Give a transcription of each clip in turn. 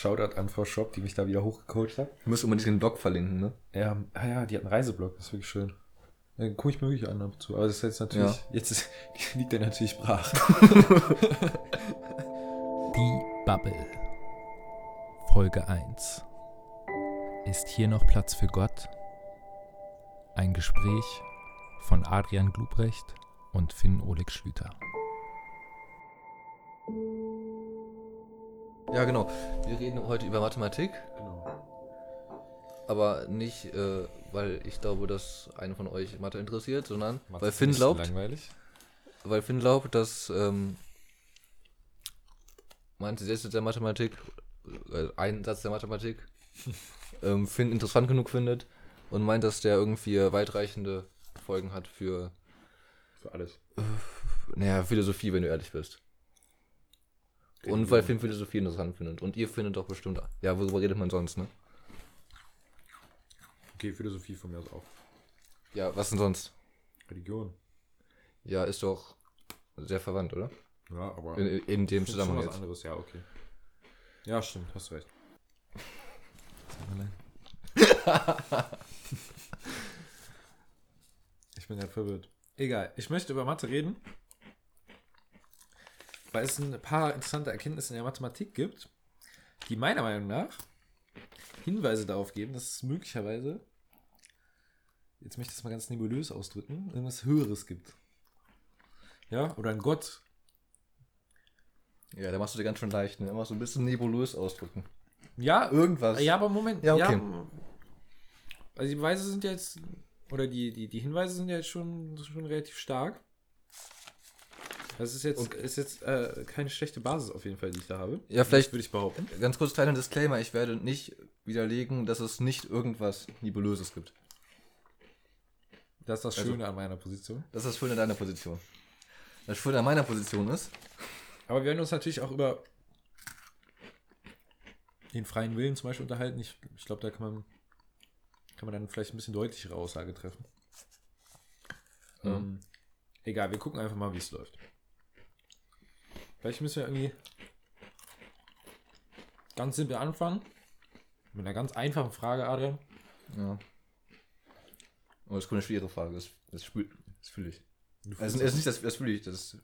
Shoutout an Frau Schopp, die mich da wieder hochgecoacht hat. Du musst unbedingt den Blog verlinken, ne? Ja, ah ja, die hat einen Reiseblog, das ist wirklich schön. Ja, gucke ich mir wirklich an ab und zu. Aber das ist jetzt natürlich, Ja. jetzt ist, liegt der natürlich brach. Die Bubble. Folge 1. Ist hier noch Platz für Gott? Ein Gespräch von Adrian Glubrecht und Finn Oleg Schlüter. Ja, genau. Wir reden heute über Mathematik, Genau. aber nicht, äh, weil ich glaube, dass einen von euch Mathe interessiert, sondern Mathe weil Finn glaubt, Langweilig. weil Finn glaubt, dass ähm, manche Sätze der Mathematik, äh, ein Satz der Mathematik, ähm, Finn interessant genug findet und meint, dass der irgendwie weitreichende Folgen hat für, Für alles. naja, Philosophie, wenn du ehrlich bist. Und weil Finn Philosophie interessant findet. Und ihr findet doch bestimmt, ja, worüber redet man sonst, ne? Okay, Philosophie von mir aus auch. Ja, was denn sonst? Religion. Ja, ist doch sehr verwandt, oder? Ja, aber. In, in dem Zusammenhang was anderes, ja, okay. Ja, stimmt, hast du recht. Ich bin gerade verwirrt. Egal, ich möchte über Mathe reden, weil es ein paar interessante Erkenntnisse in der Mathematik gibt, die meiner Meinung nach Hinweise darauf geben, dass es möglicherweise, jetzt möchte ich das mal ganz nebulös ausdrücken, irgendwas Höheres gibt. Ja, oder ein Gott. Ja, da machst du dir ganz schön leicht, ne? Immer so ein bisschen nebulös ausdrücken. Ja, Irgendwas. Ja, aber Moment. Ja, okay. also die Beweise sind ja jetzt, oder die, die, die Hinweise sind ja jetzt schon, schon relativ stark. Das ist jetzt, ist jetzt äh, keine schlechte Basis auf jeden Fall, die ich da habe. Ja, vielleicht- würde ich behaupten. Ganz kurz kleiner Disclaimer, ich werde nicht widerlegen, dass es nicht irgendwas Nebulöses gibt. Das ist das Also- Schöne an meiner Position. Das ist schön in deiner Position. Das Schöne an meiner Position ist, Aber wir werden uns natürlich auch über den freien Willen zum Beispiel unterhalten. Ich, ich glaube, da kann man, kann man dann vielleicht ein bisschen deutlichere Aussage treffen. Mhm. Ähm, egal, wir gucken einfach mal, wie es läuft. Vielleicht müssen wir irgendwie ganz simpel anfangen. Mit einer ganz einfachen Frage, Adrian. ja. Oh, das ist eine schwere Frage, das, das, spül, das fühle ich. Also, es ist nicht, das, das fühle ich, das,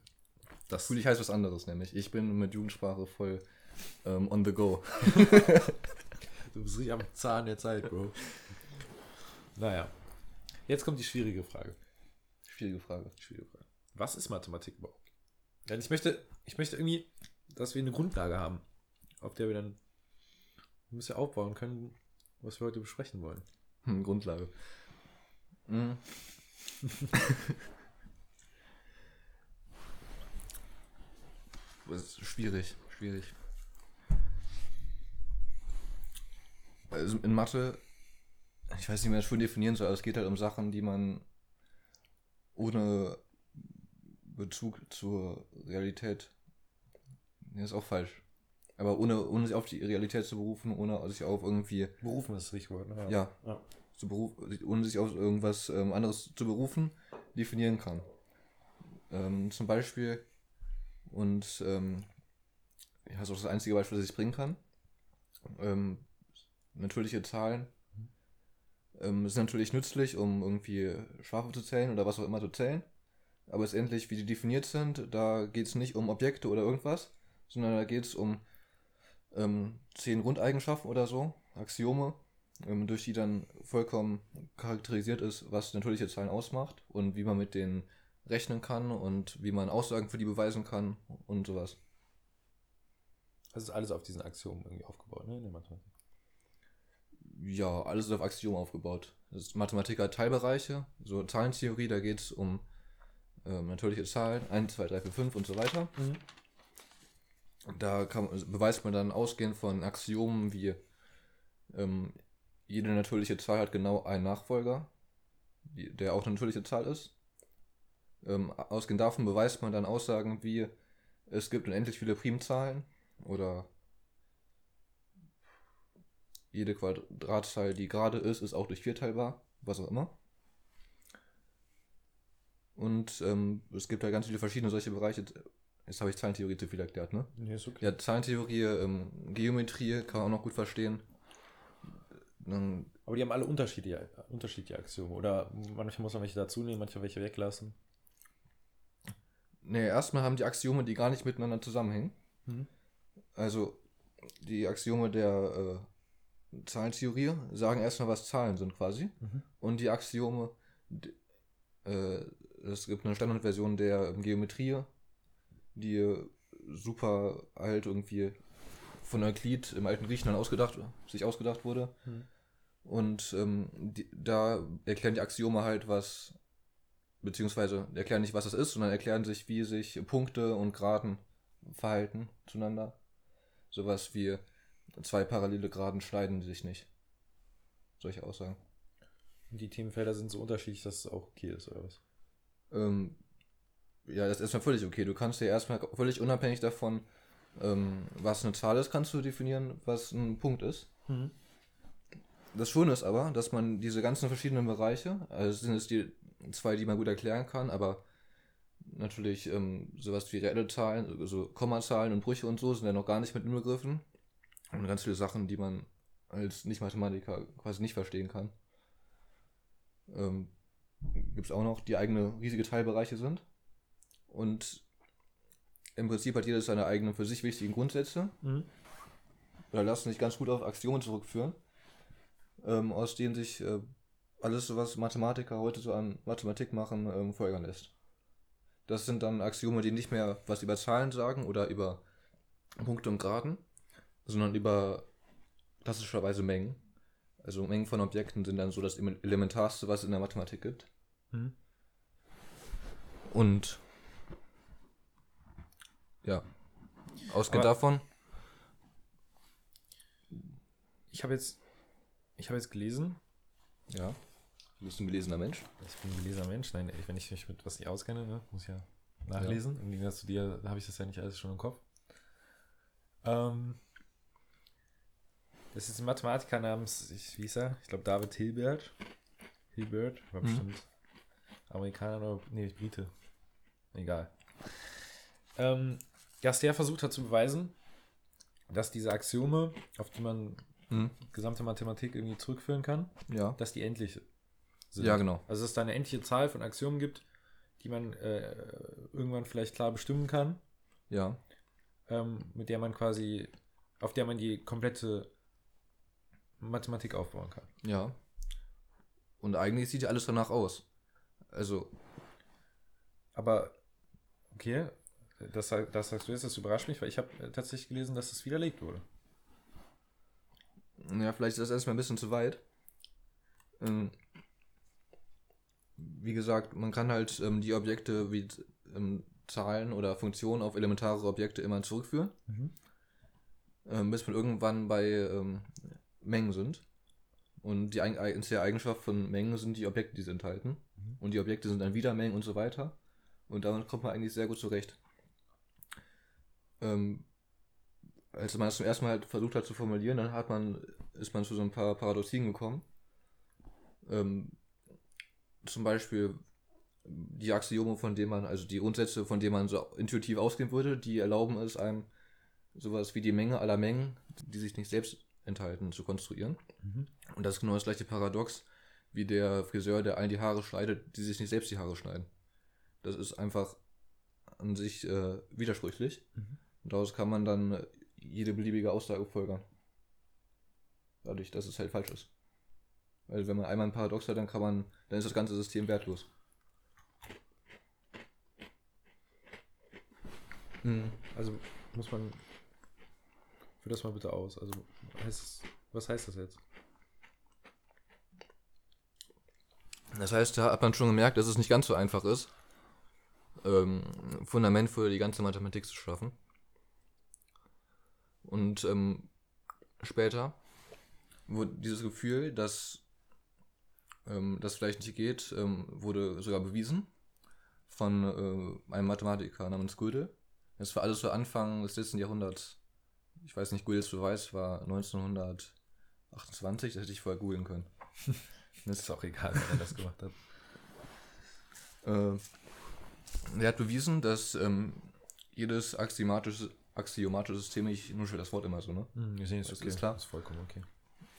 das fühle ich heißt was anderes, nämlich. Ich bin mit Jugendsprache voll ähm, on the go. Du bist richtig am Zahn der Zeit, Bro. naja. Jetzt kommt die schwierige Frage. Schwierige Frage. Schwierige Frage. Was ist Mathematik überhaupt? Denn ich möchte, ich möchte irgendwie, dass wir eine Grundlage haben, auf der wir dann ein bisschen aufbauen können, was wir heute besprechen wollen. Hm, Grundlage. Hm. Schwierig, schwierig. Also in Mathe, ich weiß nicht, wie man das schon definieren soll, aber es geht halt um Sachen, die man ohne Bezug zur Realität. Nee, ist auch falsch. Aber ohne, ohne sich auf die Realität zu berufen, ohne sich auf irgendwie Berufen ist das Stichwort. Ne? ja, Ja. zu beruf, ohne sich auf irgendwas ähm, anderes zu berufen, definieren kann. Ähm, zum Beispiel, und ähm, ja, das ist auch das einzige Beispiel, das ich bringen kann. Ähm, natürliche Zahlen ähm, sind natürlich nützlich, um irgendwie Schafe zu zählen oder was auch immer zu zählen. Aber letztendlich, wie die definiert sind, da geht es nicht um Objekte oder irgendwas, sondern da geht es um ähm, zehn Grundeigenschaften oder so, Axiome, ähm, durch die dann vollkommen charakterisiert ist, was natürliche Zahlen ausmacht und wie man mit denen rechnen kann und wie man Aussagen für die beweisen kann und sowas. Das ist alles auf diesen Axiomen irgendwie aufgebaut, ne? In der Mathematik. Ja, alles ist auf Axiomen aufgebaut. Das ist Mathematik hat Teilbereiche, so Zahlentheorie, da geht es um ähm, natürliche Zahlen, 1, 2, 3, 4, 5 und so weiter. Da kann, man- beweist man dann ausgehend von Axiomen wie ähm, jede natürliche Zahl hat genau einen Nachfolger, der auch eine natürliche Zahl ist. Ähm, ausgehend davon beweist man dann Aussagen wie es gibt unendlich viele Primzahlen oder jede Quadratzahl, die gerade ist, ist auch durch 4 teilbar, was auch immer. Und ähm, es gibt da ganz viele verschiedene solche Bereiche, Jetzt habe ich Zahlentheorie zu viel erklärt, ne? Nee, ist okay. Ja, Zahlentheorie, ähm, Geometrie kann man auch noch gut verstehen. Dann, Aber die haben alle unterschiedliche, unterschiedliche Axiome. Oder manchmal muss man welche dazu nehmen, manchmal welche weglassen. nee, erstmal haben die Axiome, die gar nicht miteinander zusammenhängen. Mhm. Also die Axiome der äh, Zahlentheorie sagen erstmal, was Zahlen sind quasi. Mhm. Und die Axiome, d- äh, es gibt eine Standardversion der Geometrie, die super alt irgendwie von Euklid im alten Griechenland ausgedacht, sich ausgedacht wurde. Mhm. Und ähm, die, da erklären die Axiome halt, was, beziehungsweise erklären nicht, was es ist, sondern erklären sich, wie sich Punkte und Graden verhalten zueinander. Sowas wie zwei parallele Graden schneiden sich nicht. Solche Aussagen. Und die Themenfelder sind so unterschiedlich, dass es auch okay ist, oder was? Ähm, ja, das ist erstmal völlig okay. Du kannst ja erstmal völlig unabhängig davon, ähm, was eine Zahl ist, kannst du definieren, was ein Punkt ist. Mhm. Das Schöne ist aber, dass man diese ganzen verschiedenen Bereiche, also es sind es die zwei, die man gut erklären kann, aber natürlich ähm, sowas wie reelle Zahlen, also Kommazahlen und Brüche und so sind ja noch gar nicht mit inbegriffen. Und ganz viele Sachen, die man als Nicht-Mathematiker quasi nicht verstehen kann. Ähm, Gibt es auch noch, die eigene riesige Teilbereiche sind. Und im Prinzip hat jedes seine eigenen für sich wichtigen Grundsätze Mhm. oder lassen sich ganz gut auf Aktionen zurückführen, ähm, aus denen sich äh, alles, was Mathematiker heute so an Mathematik machen, ähm, folgern lässt. Das sind dann Axiome, die nicht mehr was über Zahlen sagen oder über Punkte und Graden, sondern über klassischerweise Mengen. Also Mengen von Objekten sind dann so das Elementarste, was es in der Mathematik gibt. Mhm. Und ja, ausgehend Aber- davon, Ich habe jetzt, ich habe jetzt gelesen, ja, du bist ein gelesener Mensch. ich bin ein gelesener Mensch, nein, ich- wenn ich mich mit was nicht auskenne, ne, muss ich ja nachlesen. Im Gegensatz zu dir habe ich das ja nicht alles schon im Kopf. Ähm, das ist ein Mathematiker namens, ich, wie hieß er? Ich glaube David Hilbert. Hilbert, war Mhm. bestimmt Amerikaner oder, nee, Brite. Egal. Ähm, dass der versucht hat zu beweisen, dass diese Axiome, auf die man Hm. gesamte Mathematik irgendwie zurückführen kann, Ja. dass die endlich sind. Ja, genau. Also dass es da eine endliche Zahl von Axiomen gibt, die man äh, irgendwann vielleicht klar bestimmen kann, Ja. ähm, mit der man quasi, auf der man die komplette Mathematik aufbauen kann. Ja. Und eigentlich sieht ja alles danach aus. Also, Aber, okay, das, das sagst du jetzt, das überrascht mich, weil ich habe äh, tatsächlich gelesen, dass es widerlegt wurde. ja, vielleicht ist das erstmal ein bisschen zu weit. Ähm, wie gesagt, man kann halt ähm, die Objekte wie ähm, Zahlen oder Funktionen auf elementare Objekte immer zurückführen, ähm, bis wir irgendwann bei ähm, Mengen sind. Und die einzige Eigenschaft von Mengen sind die Objekte, die sie enthalten. Mhm. Und die Objekte sind dann wieder Mengen und so weiter. Und damit kommt man eigentlich sehr gut zurecht. Ähm, als man das zum ersten Mal halt versucht hat zu formulieren, dann hat man, ist man zu so ein paar Paradoxien gekommen. Ähm, zum Beispiel die Axiome, von denen man, also die Grundsätze, von denen man so intuitiv ausgehen würde, die erlauben es einem, sowas wie die Menge aller Mengen, die sich nicht selbst enthalten, zu konstruieren. Und das ist genau das gleiche Paradox wie der Friseur, der allen die Haare schneidet, die sich nicht selbst die Haare schneiden. Das ist einfach an sich äh, widersprüchlich. Mhm. Und daraus kann man dann jede beliebige Aussage folgern. Dadurch, dass es halt falsch ist. Weil wenn man einmal ein Paradox hat, dann kann man, dann ist das ganze System wertlos. Mhm. Also muss man, führ das mal bitte aus. Also heißt was heißt das jetzt? Das heißt, da hat man schon gemerkt, dass es nicht ganz so einfach ist, ähm, Fundament für die ganze Mathematik zu schaffen. Und ähm, später wurde dieses Gefühl, dass ähm, das vielleicht nicht geht, ähm, wurde sogar bewiesen von äh, einem Mathematiker namens Gödel. Das war alles so Anfang des letzten Jahrhunderts. Ich weiß nicht, Gödels Beweis war 1928, das hätte ich vorher googeln können. Das ist auch egal, wer das gemacht hat. Äh, er hat bewiesen, dass ähm, jedes axiomatische, axiomatische System, ich nuschel das Wort immer so, ne? Hm, wir sehen es okay. ist klar. Das ist vollkommen okay.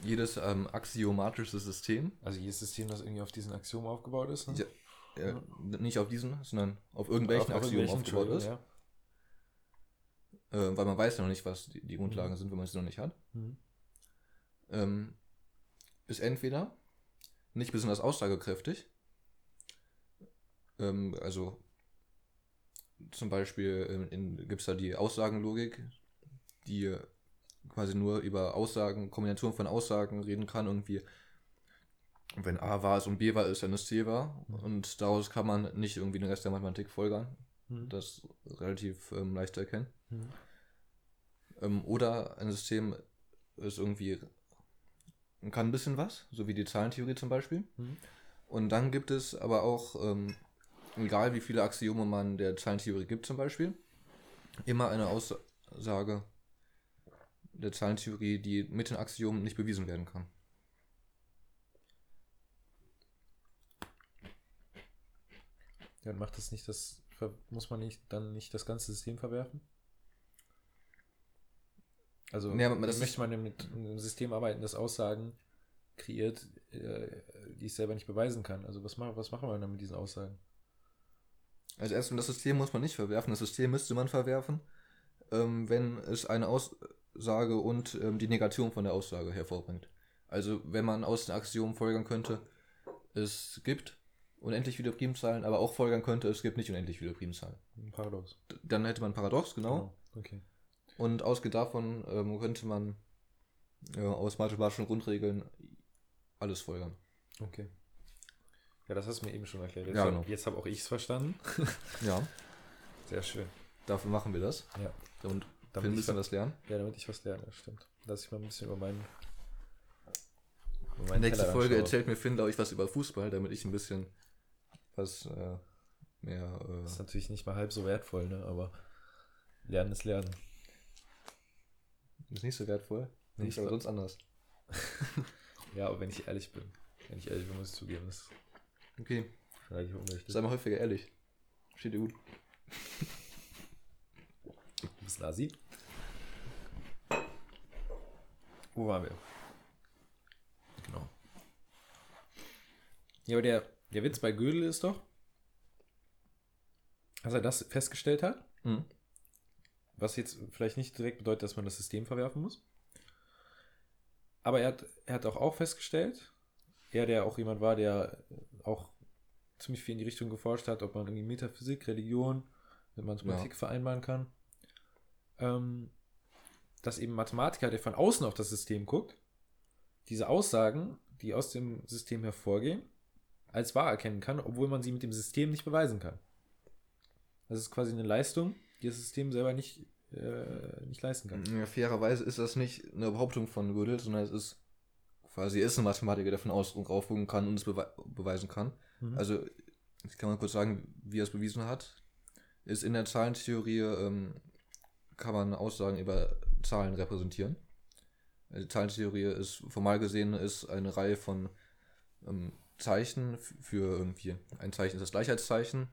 Jedes ähm, axiomatische System, Also jedes System, das irgendwie auf diesen Axiom aufgebaut ist. Ne? Ja, äh, nicht auf diesen, sondern auf irgendwelchen Auf Axiomen aufgebaut ist. Entschuldigung, Äh, weil man weiß ja noch nicht, was die, die Grundlagen sind, wenn man sie noch nicht hat. ja. Mhm. ähm, ist entweder nicht besonders aussagekräftig, ähm, also zum Beispiel gibt es da die Aussagenlogik, die quasi nur über Aussagen, Kombination von Aussagen reden kann, irgendwie, wenn A wahr ist und B wahr ist, dann ist C wahr. Und daraus kann man nicht irgendwie den Rest der Mathematik folgern. Mhm. Das ist relativ ähm, leicht zu erkennen. Mhm. Ähm, oder ein System ist irgendwie, kann ein bisschen was, so wie die Zahlentheorie zum Beispiel. Mhm. Und dann gibt es aber auch, ähm, egal wie viele Axiome man der Zahlentheorie gibt zum Beispiel, immer eine Aussage der Zahlentheorie, die mit den Axiomen nicht bewiesen werden kann. Ja, und macht das nicht das, muss man nicht dann nicht das ganze System verwerfen? Also ist- möchte man mit einem System arbeiten, das Aussagen kreiert, äh, die ich selber nicht beweisen kann. Also was, mach, was machen wir dann mit diesen Aussagen? Also erstmal das System muss man nicht verwerfen, das System müsste man verwerfen, ähm, wenn es eine Aussage und ähm, die Negation von der Aussage hervorbringt. Also wenn man aus den Axiomen folgern könnte, es gibt unendlich viele Primzahlen, aber auch folgern könnte, es gibt nicht unendlich viele Primzahlen. Ein Paradox. D- Dann hätte man Paradox, genau. Okay. Und ausgeht davon ähm, könnte man äh, aus mathematischen Grundregeln alles folgern. Okay. Ja, das hast du mir eben schon erklärt. Jetzt, Ja, genau. jetzt habe auch ich es verstanden. Ja, Sehr schön. dafür machen wir das. Ja. Und Damit bisschen ver- was lernen. Ja, damit ich was lerne, das stimmt. Dass ich mal ein bisschen über meinen. Über meinen Nächste Tellerrand Folge erzählt mir Finn, glaube ich, was über Fußball, damit ich ein bisschen was äh, mehr. Das ist Äh, natürlich nicht mal halb so wertvoll, ne? Aber Lernen ist Lernen. ist nicht so wertvoll. Nicht, ich aber sonst anders. Ja, aber wenn ich ehrlich bin. Wenn ich ehrlich bin, muss ich zugeben, das Okay, relativ unrichtig. sei mal häufiger ehrlich. Steht dir gut. Du bist ein Asi. Wo waren wir? Genau. Ja, aber der, der Witz bei Gödel ist doch, dass er das festgestellt hat, Mhm. was jetzt vielleicht nicht direkt bedeutet, dass man das System verwerfen muss. Aber er hat, er hat auch, auch festgestellt, er, der auch jemand war, der auch ziemlich viel in die Richtung geforscht hat, ob man irgendwie Metaphysik, Religion mit Mathematik vereinbaren kann, ähm, dass eben Mathematiker, der von außen auf das System guckt, diese Aussagen, die aus dem System hervorgehen, als wahr erkennen kann, obwohl man sie mit dem System nicht beweisen kann. Das ist quasi eine Leistung, die das System selber nicht, äh, nicht leisten kann. Ja, fairerweise ist das nicht eine Behauptung von Gödel, sondern es ist quasi ist ein Mathematiker, der von außen raufgucken kann und es bewe beweisen kann. Mhm. Also, ich kann mal kurz sagen, wie er es bewiesen hat. Ist in der Zahlentheorie, ähm, kann man Aussagen über Zahlen repräsentieren. Also die Zahlentheorie ist formal gesehen ist eine Reihe von ähm, Zeichen für irgendwie. Ein Zeichen ist das Gleichheitszeichen,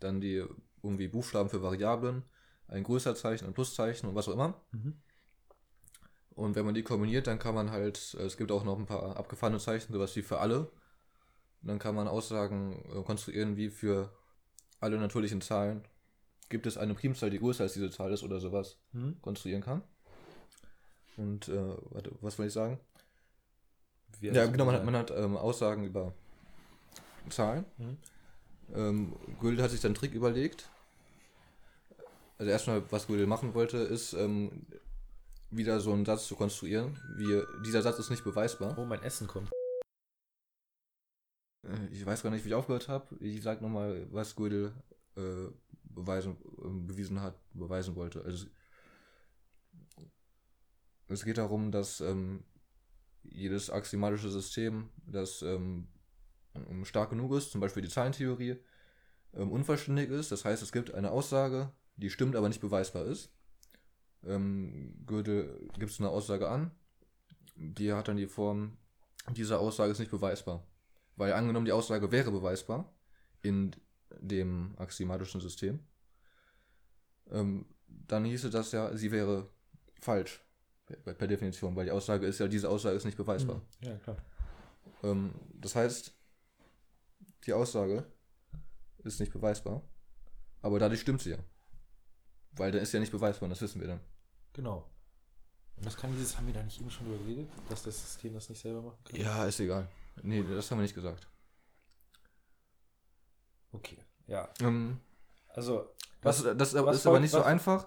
dann die irgendwie Buchstaben für Variablen, ein Größerzeichen, ein Pluszeichen und was auch immer. Mhm. Und wenn man die kombiniert, dann kann man halt, äh, es gibt auch noch ein paar abgefahrene Zeichen, sowas wie für alle. Und dann kann man Aussagen äh, konstruieren wie für alle natürlichen Zahlen gibt es eine Primzahl, die größer als diese Zahl ist oder sowas Mhm. konstruieren kann. Und äh, warte, was wollte ich sagen? Wie Ja, genau, man hat, man hat ähm, Aussagen über Zahlen. Mhm. Ähm, Gödel hat sich dann einen Trick überlegt. Also erstmal, was Gödel machen wollte, ist ähm, wieder so einen Satz zu konstruieren. Wie, dieser Satz ist nicht beweisbar. Oh, mein Essen kommt. Äh, Ich weiß gar nicht, wie ich aufgehört habe. Ich sag nochmal, was Gödel äh, beweisen, äh, bewiesen hat, beweisen wollte. Also, es geht darum, dass ähm, jedes axiomalische System, das ähm, ähm, stark genug ist, zum Beispiel die Zahlentheorie, ähm, unvollständig ist. Das heißt, es gibt eine Aussage, die stimmt, aber nicht beweisbar ist. Ähm, Gödel gibt es eine Aussage an, die hat dann die Form, diese Aussage ist nicht beweisbar. Weil angenommen, die Aussage wäre beweisbar in dem axiomatischen System, ähm, dann hieße das ja, sie wäre falsch per, per Definition, weil die Aussage ist ja, diese Aussage ist nicht beweisbar. Ja, klar. Ähm, das heißt, die Aussage ist nicht beweisbar, aber dadurch stimmt sie ja. Weil dann ist ja nicht beweisbar, das wissen wir dann. Genau. Und das kann dieses, haben wir da nicht eben schon drüber geredet, dass das System das nicht selber machen kann? Ja, ist egal. Nee, das haben wir nicht gesagt. Okay. Ja. Ähm, Also, das was, das was ist aber nicht so was- einfach.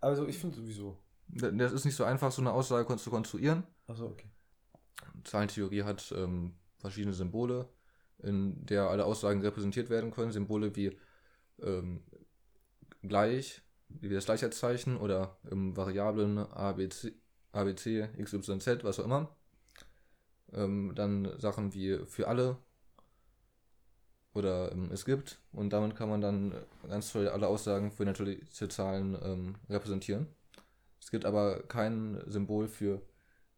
also ich finde sowieso. Das ist nicht so einfach, so eine Aussage zu konstruieren. Achso, okay. Zahlentheorie hat ähm, verschiedene Symbole, in der alle Aussagen repräsentiert werden können. Symbole wie ähm, gleich, wie das Gleichheitszeichen oder ähm, Variablen ABC, ABC, XYZ, was auch immer. Ähm, dann Sachen wie für alle oder ähm, es gibt und damit kann man dann ganz toll alle Aussagen für natürliche Zahlen ähm, repräsentieren. Es gibt aber kein Symbol für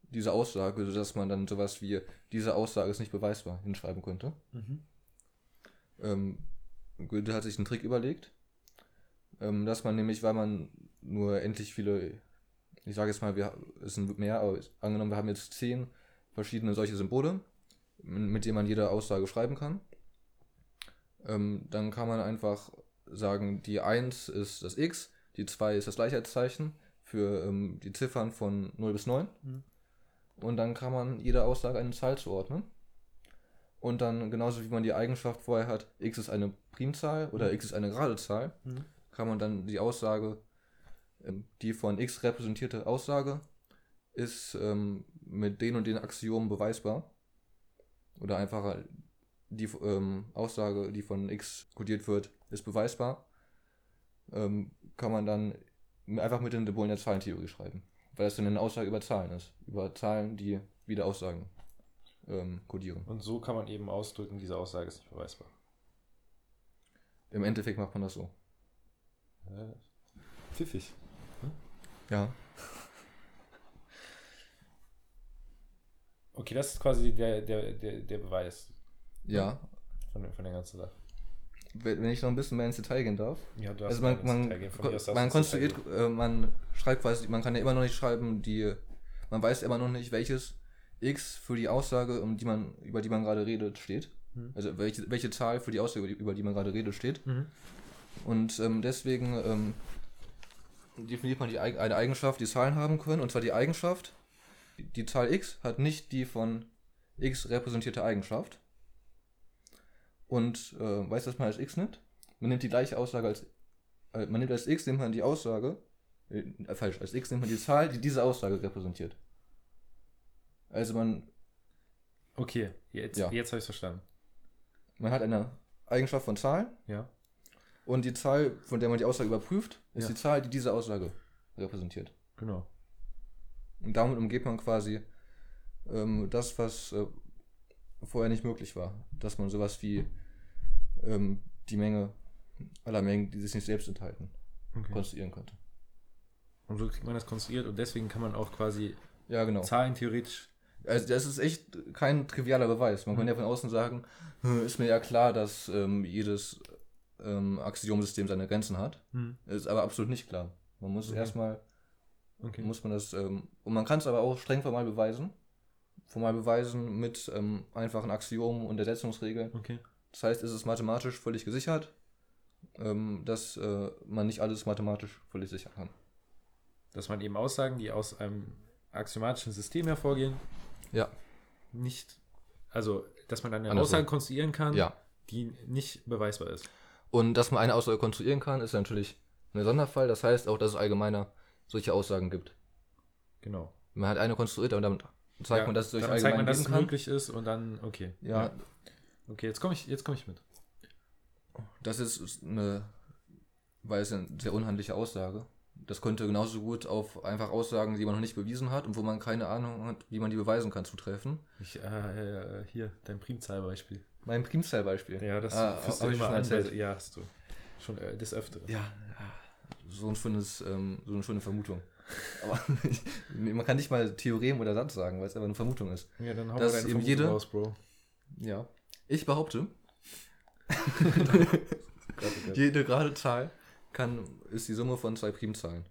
diese Aussage, sodass man dann sowas wie diese Aussage ist nicht beweisbar hinschreiben könnte. Mhm. Ähm, Goethe hat sich einen Trick überlegt, ähm, dass man nämlich, weil man nur endlich viele, ich sage jetzt mal, wir, es sind mehr, aber angenommen, wir haben jetzt zehn verschiedene solche Symbole, mit denen man jede Aussage schreiben kann, ähm, dann kann man einfach sagen, die 1 ist das X, die 2 ist das Gleichheitszeichen für ähm, die Ziffern von 0 bis 9. Mhm. Und dann kann man jeder Aussage eine Zahl zuordnen. Und dann, genauso wie man die Eigenschaft vorher hat, x ist eine Primzahl oder x ist eine gerade Zahl, Mhm. Kann man dann die Aussage, ähm, die von x repräsentierte Aussage, ist ähm, mit den und den Axiomen beweisbar. Oder einfacher, die ähm, Aussage, die von x kodiert wird, ist beweisbar. Ähm, kann man dann einfach mit den Symbolen der Zahlentheorie schreiben. Weil das dann eine Aussage über Zahlen ist. Über Zahlen, die wieder Aussagen ähm, kodieren. Und so kann man eben ausdrücken, diese Aussage ist nicht beweisbar. Im Endeffekt macht man das so. Pfiffig. Ja. Okay, das ist quasi der, der, der, der Beweis Ja. von, von der ganzen Sache. Wenn ich noch ein bisschen mehr ins Detail gehen darf. Ja, du Also man, man, Detail gehen. Von man ins konstruiert, äh, man schreibt quasi, man kann ja immer noch nicht schreiben, die, man weiß immer noch nicht, welches x für die Aussage, um die man, über die man gerade redet, steht. Mhm. Also welche, welche Zahl für die Aussage, über die, man gerade redet, steht. Mhm. Und ähm, deswegen ähm, definiert man die, eine Eigenschaft, die Zahlen haben können, und zwar die Eigenschaft, die Zahl x hat nicht die von x repräsentierte Eigenschaft. Und äh, weißt du, was man als x nimmt? Man nimmt die gleiche Aussage als, äh, man nimmt als x, nimmt man die Aussage, äh, äh, falsch, als x nimmt man die Zahl, die diese Aussage repräsentiert. Also man, Okay, jetzt, Ja. jetzt habe ich verstanden. man hat eine Eigenschaft von Zahlen Ja. Und die Zahl, von der man die Aussage überprüft, ist Ja. die Zahl, die diese Aussage repräsentiert. Genau. Und damit umgeht man quasi ähm, das, was äh, vorher nicht möglich war. Dass man sowas wie ähm, die Menge aller Mengen, die sich nicht selbst enthalten, Okay. konstruieren könnte. Und so kriegt man das konstruiert und deswegen kann man auch quasi Ja, genau. Zahlen theoretisch. Also das ist echt kein trivialer Beweis. Man kann ja von außen sagen, "Hm, ist mir ja klar, dass ähm, jedes ähm, Axiomsystem seine Grenzen hat. Ist aber absolut nicht klar. Man muss Okay. erstmal Okay. muss man das, ähm, und man kann es aber auch streng formal beweisen. Formal beweisen mit ähm, einfachen Axiomen und Ersetzungsregeln. Okay. Das heißt, es ist mathematisch völlig gesichert, ähm, dass äh, man nicht alles mathematisch völlig sichern kann. Dass man eben Aussagen, die aus einem axiomatischen System hervorgehen, Ja. nicht, also, dass man eine. Aussage konstruieren kann, Ja. die nicht beweisbar ist. Und dass man eine Aussage konstruieren kann, ist natürlich ein Sonderfall. Das heißt auch, dass es allgemeiner solche Aussagen gibt. Genau. Man hat eine konstruiert, aber damit zeigt Ja, man, dass es durch zeigt man, dass es möglich ist und dann, okay. Ja, Okay, jetzt komme ich, jetzt komme ich mit. Das ist eine, weil es eine sehr unhandliche Aussage. Das könnte genauso gut auf einfach Aussagen, die man noch nicht bewiesen hat und wo man keine Ahnung hat, wie man die beweisen kann, zutreffen. Ich, äh, äh, hier, dein Primzahlbeispiel. Mein Primzahlbeispiel. Ja, das Ah, führst du immer schon an. Ja, hast du. Schon äh, des Öfteren. Ja, so, ein schönes, ähm, so eine schöne Vermutung. Aber man kann nicht mal Theorem oder Satz sagen, weil es einfach eine Vermutung ist. Ja, dann hau mal deine jede- raus, Bro. Ja. Ich behaupte, jede gerade Zahl kann, ist die Summe von zwei Primzahlen.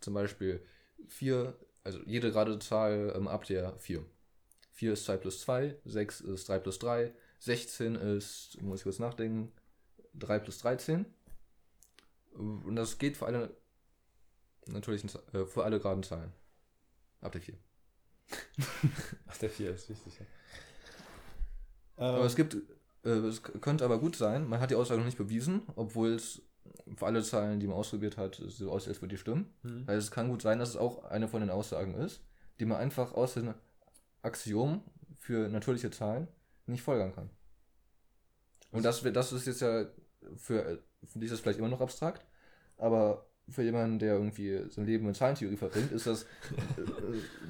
Zum Beispiel 4, also jede gerade Zahl ähm, ab der 4. 4 ist 2 plus 2, 6 ist 3 plus 3, 16 ist, muss ich kurz nachdenken, 3 plus 13. Und das geht für alle natürlichen, äh, für alle geraden Zahlen. Ab der 4. Ach, der 4 ist wichtig. Ja. Aber es gibt, äh, es könnte aber gut sein, man hat die Aussage noch nicht bewiesen, obwohl es für alle Zahlen, die man ausprobiert hat, so aussieht, als würde die stimmen. Hm. Also es kann gut sein, dass es auch eine von den Aussagen ist, die man einfach aus den Axiomen für natürliche Zahlen nicht folgern kann. Und das, das ist jetzt ja für, für dich ist das vielleicht immer noch abstrakt, aber für jemanden, der irgendwie sein Leben in Zahlentheorie verbringt, ist das äh,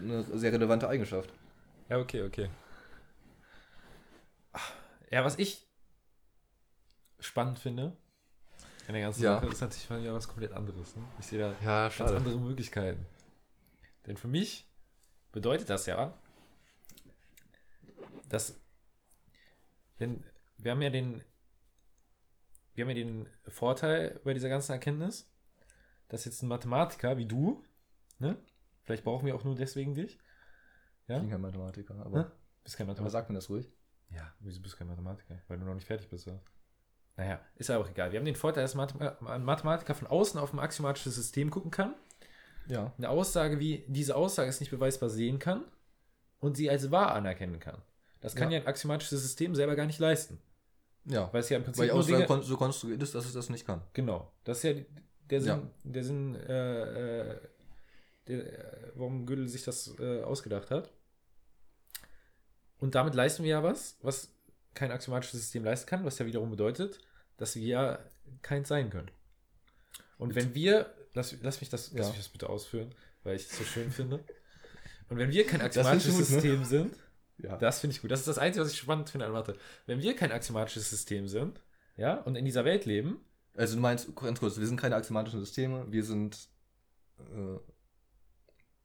eine sehr relevante Eigenschaft. Ja, okay, okay. Ja, was ich spannend finde in der ganzen Ja. Sache ist natürlich mal was komplett anderes. Ne? Ich sehe da Ja, ganz andere Möglichkeiten. Denn für mich bedeutet das ja, dass denn wir haben ja den wir haben ja den Vorteil bei dieser ganzen Erkenntnis, dass jetzt ein Mathematiker wie du, ne, vielleicht brauchen wir auch nur deswegen dich, Ich bin kein Mathematiker, aber, Hä? bist kein aber Mathematiker. sag mir das ruhig. Ja, wieso bist du kein Mathematiker? Weil du noch nicht fertig bist. Oder? Naja, ist ja auch egal. Wir haben den Vorteil, dass ein Mathematiker von außen auf ein axiomatisches System gucken kann. Ja. Eine Aussage wie diese Aussage ist nicht beweisbar sehen kann und sie als wahr anerkennen kann. Das kann ja, Ja. ein axiomatisches System selber gar nicht leisten. Ja. Weil es ja im Prinzip Weil die Aussage Dinge, so konstruiert ist, dass es das nicht kann. Genau. Das ist ja der Sinn, Ja. der Sinn, äh, äh, der, äh, warum Gödel sich das äh, ausgedacht hat. Und damit leisten wir ja was, was kein axiomatisches System leisten kann, was ja wiederum bedeutet, dass wir ja keins sein können. Und wenn wir, lass, lass mich das, lass Ja. mich das bitte ausführen, weil ich es so schön finde. Und wenn wir kein axiomatisches ne? System sind, Ja. das finde ich gut. Das ist das Einzige, was ich spannend finde an Mathe. Wenn wir kein axiomatisches System sind, ja, und in dieser Welt leben, Also du meinst, ganz kurz, wir sind keine axiomatischen Systeme, wir sind äh,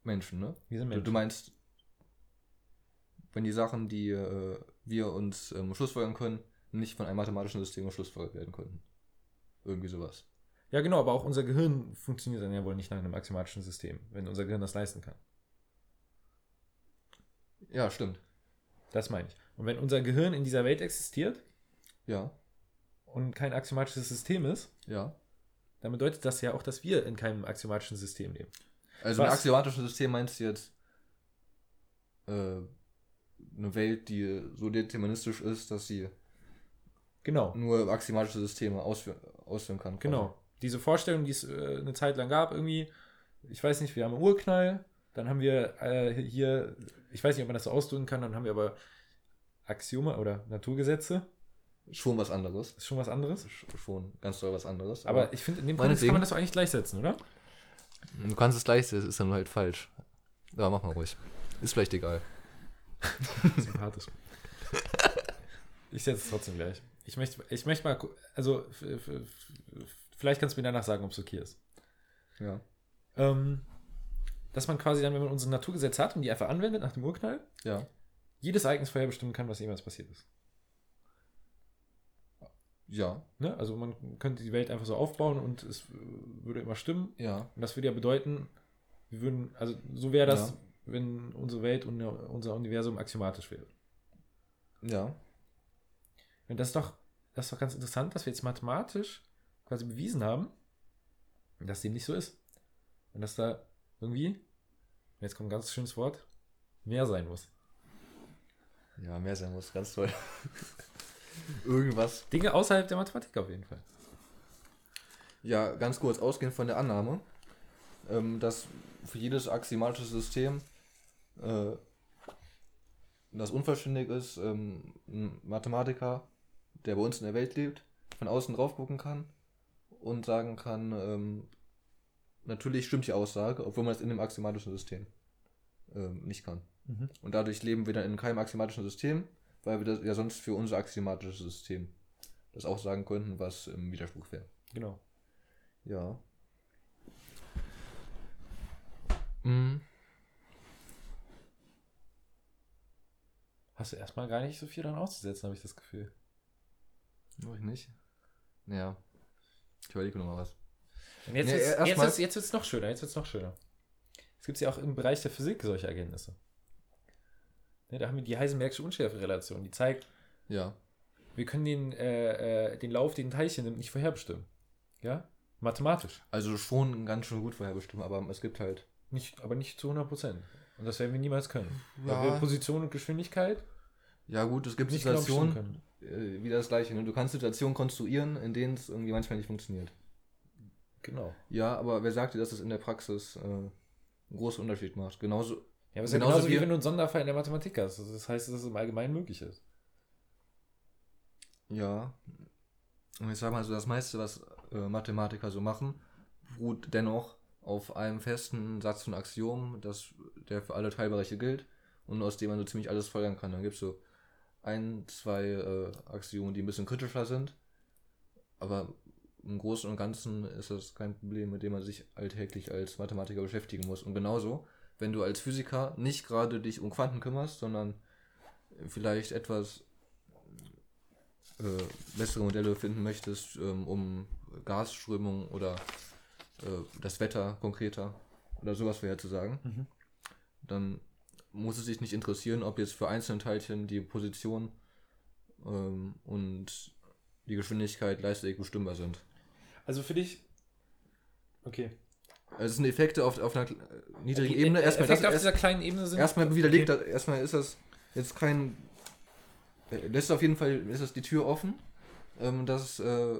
Menschen, ne? wir sind Du, Menschen. du meinst, wenn die Sachen, die äh, wir uns ähm, schlussfolgern können, nicht von einem mathematischen System schlussfolgert werden könnten. Irgendwie sowas. Ja, genau, aber auch unser Gehirn funktioniert dann ja wohl nicht nach einem axiomatischen System, wenn unser Gehirn das leisten kann. Ja, stimmt. Das meine ich. Und wenn unser Gehirn in dieser Welt existiert Ja, und kein axiomatisches System ist, ja. dann bedeutet das ja auch, dass wir in keinem axiomatischen System leben. Also ein Was? axiomatisches System meinst du jetzt äh, eine Welt, die so deterministisch ist, dass sie Genau, nur axiomatische Systeme ausführen, ausführen kann. quasi. genau. Diese Vorstellung, die es äh, eine Zeit lang gab, irgendwie, ich weiß nicht, wir haben einen Urknall, dann haben wir äh, hier, ich weiß nicht, ob man das so ausdrücken kann, dann haben wir aber Axiome oder Naturgesetze. Schon was anderes. Ist schon was anderes. Sch- Schon ganz doll was anderes. Aber ich finde, in dem Kontext kann man das doch eigentlich gleichsetzen, oder? du kannst es gleich, das ist dann halt falsch. Ja, mach mal ruhig. Ist vielleicht egal. Sympathisch. Ich setze es trotzdem gleich. Ich möchte, ich möchte mal, also vielleicht kannst du mir danach sagen, ob es okay ist. Ja. Ähm, dass man quasi dann, wenn man unsere Naturgesetze hat und die einfach anwendet nach dem Urknall, Ja. jedes Ereignis vorherbestimmen kann, was jemals passiert ist. Ja. Ne? Also man könnte die Welt einfach so aufbauen und es äh, würde immer stimmen. Ja. Und das würde ja bedeuten, wir würden, also so wäre das, Ja. wenn unsere Welt und unser Universum axiomatisch wäre. Ja. Und das ist doch, das ist doch ganz interessant, dass wir jetzt mathematisch quasi bewiesen haben, dass dem nicht so ist. Und dass da irgendwie, jetzt kommt ein ganz schönes Wort, mehr sein muss. Ja, mehr sein muss. Ganz toll. Irgendwas. Dinge außerhalb der Mathematik auf jeden Fall. Ja, ganz kurz, ausgehend von der Annahme, ähm, dass für jedes axiomatische System, äh, das unvollständig ist, ähm, ein Mathematiker, der bei uns in der Welt lebt, von außen drauf gucken kann und sagen kann, ähm, natürlich stimmt die Aussage, obwohl man es in dem axiomatischen System ähm, nicht kann. Mhm. Und dadurch leben wir dann in keinem axiomatischen System, weil wir das ja sonst für unser axiomatisches System das auch sagen könnten, was im Widerspruch wäre. Genau. Ja. Mhm. Hast du erstmal gar nicht so viel dran auszusetzen, habe ich das Gefühl. Ich nicht? Ja. Ich überlege noch mal was. Und jetzt Nee, wird's- erst jetzt jetzt wird es noch schöner, jetzt wird es noch schöner. Es gibt ja auch im Bereich der Physik solche Erkenntnisse. Ne, da haben wir die Heisenbergsche Unschärferelation, die zeigt, Ja. wir können den, äh, äh, den Lauf, den ein Teilchen nimmt, nicht vorherbestimmen. Ja? Mathematisch. Also schon ganz schön gut vorherbestimmt, aber es gibt halt. Nicht, aber nicht zu 100 Prozent. Und das werden wir niemals können. Ja. Weil wir Position und Geschwindigkeit Ja, gut, es gibt Situationen, äh, wieder das gleiche. Ne? Du kannst Situationen konstruieren, in denen es irgendwie manchmal nicht funktioniert. Genau. Ja, aber wer sagt dir, dass es in der Praxis äh, einen großen Unterschied macht? Genauso. Ja, aber es ist ja Genauso wie wie- wenn du einen Sonderfall in der Mathematik hast. Also Das heißt, dass es im Allgemeinen möglich ist. Ja. Und ich sag mal so, das meiste, was äh, Mathematiker so machen, beruht dennoch auf einem festen Satz von Axiomen, das, der für alle Teilbereiche gilt und aus dem man so ziemlich alles folgern kann. Dann gibt es so ein, zwei äh, Axiome, die ein bisschen kritischer sind, aber im Großen und Ganzen ist das kein Problem, mit dem man sich alltäglich als Mathematiker beschäftigen muss. Und genauso, wenn du als Physiker nicht gerade dich um Quanten kümmerst, sondern vielleicht etwas äh, bessere Modelle finden möchtest, ähm, um Gasströmung oder äh, das Wetter konkreter oder sowas vorherzusagen, Mhm. dann muss es dich nicht interessieren, ob jetzt für einzelne Teilchen die Position ähm, und die Geschwindigkeit leistlich bestimmbar sind. Also für dich. Okay. Also es sind Effekte auf, auf einer äh, niedrigen Okay, Ebene. äh, Erstmal, Effekte das, auf erst, dieser kleinen Ebene sind. erstmal widerlegt, Okay. erstmal ist das jetzt kein. äh, Lässt auf jeden Fall ist das die Tür offen, ähm, dass, äh,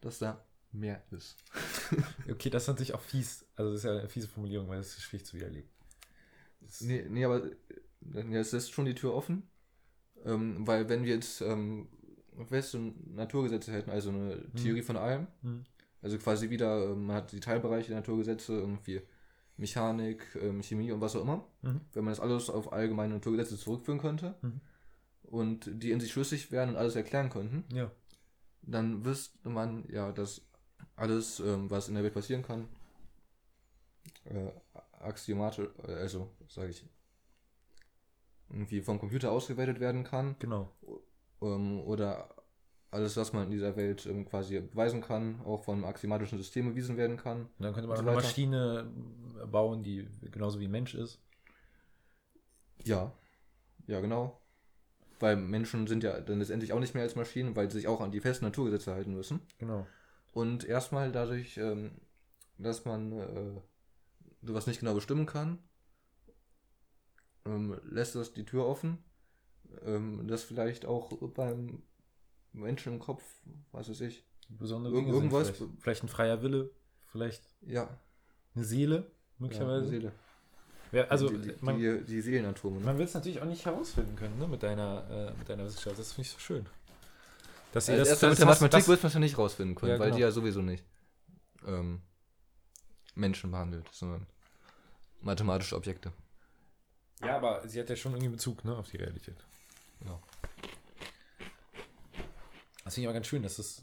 dass da mehr ist. Okay, das ist natürlich auch fies. Also das ist ja eine fiese Formulierung, weil das ist schwierig zu widerlegen. Das- Nee, nee aber äh, ja, es lässt schon die Tür offen. Ähm, weil wenn wir jetzt ähm, feste Naturgesetze hätten, also eine Theorie von allem, Hm. also quasi wieder, ähm, man hat die Teilbereiche der Naturgesetze, irgendwie Mechanik, ähm, Chemie und was auch immer, Mhm. wenn man das alles auf allgemeine Naturgesetze zurückführen könnte Mhm. und die in sich schlüssig wären und alles erklären könnten, Ja. dann wüsste man ja, dass alles, ähm, was in der Welt passieren kann, äh, axiomatisch, also sage ich, irgendwie vom Computer ausgewertet werden kann Genau. Ähm, oder alles, was man in dieser Welt ähm, quasi beweisen kann, auch von axiomatischen Systemen bewiesen werden kann. Und dann könnte man so eine weiter. Maschine bauen, die genauso wie ein Mensch ist. Ja, ja, genau. Weil Menschen sind ja dann letztendlich auch nicht mehr als Maschinen, weil sie sich auch an die festen Naturgesetze halten müssen. Genau. Und erstmal dadurch, ähm, dass man äh, sowas nicht genau bestimmen kann, ähm, lässt das die Tür offen, ähm, dass vielleicht auch beim Menschen im Kopf, was weiß ich, Besondere Irgend- irgendwas- Vielleicht, vielleicht ein freier Wille, vielleicht ja, eine Seele, ja möglicherweise. eine Seele. Ja, also die, die, man, die, die Seelenatome. Ne? man wird es natürlich auch nicht herausfinden können ne, mit, deiner, äh, mit deiner Wissenschaft. Das finde ich so schön. Dass ihr Also das, erst mit das der Mathematik das- wird man es ja nicht rausfinden können, Ja, weil genau. die ja sowieso nicht ähm, Menschen behandelt, sondern mathematische Objekte. Ja, aber sie hat ja schon irgendwie Bezug ne, auf die Realität. Ja. Das finde ich aber ganz schön, dass das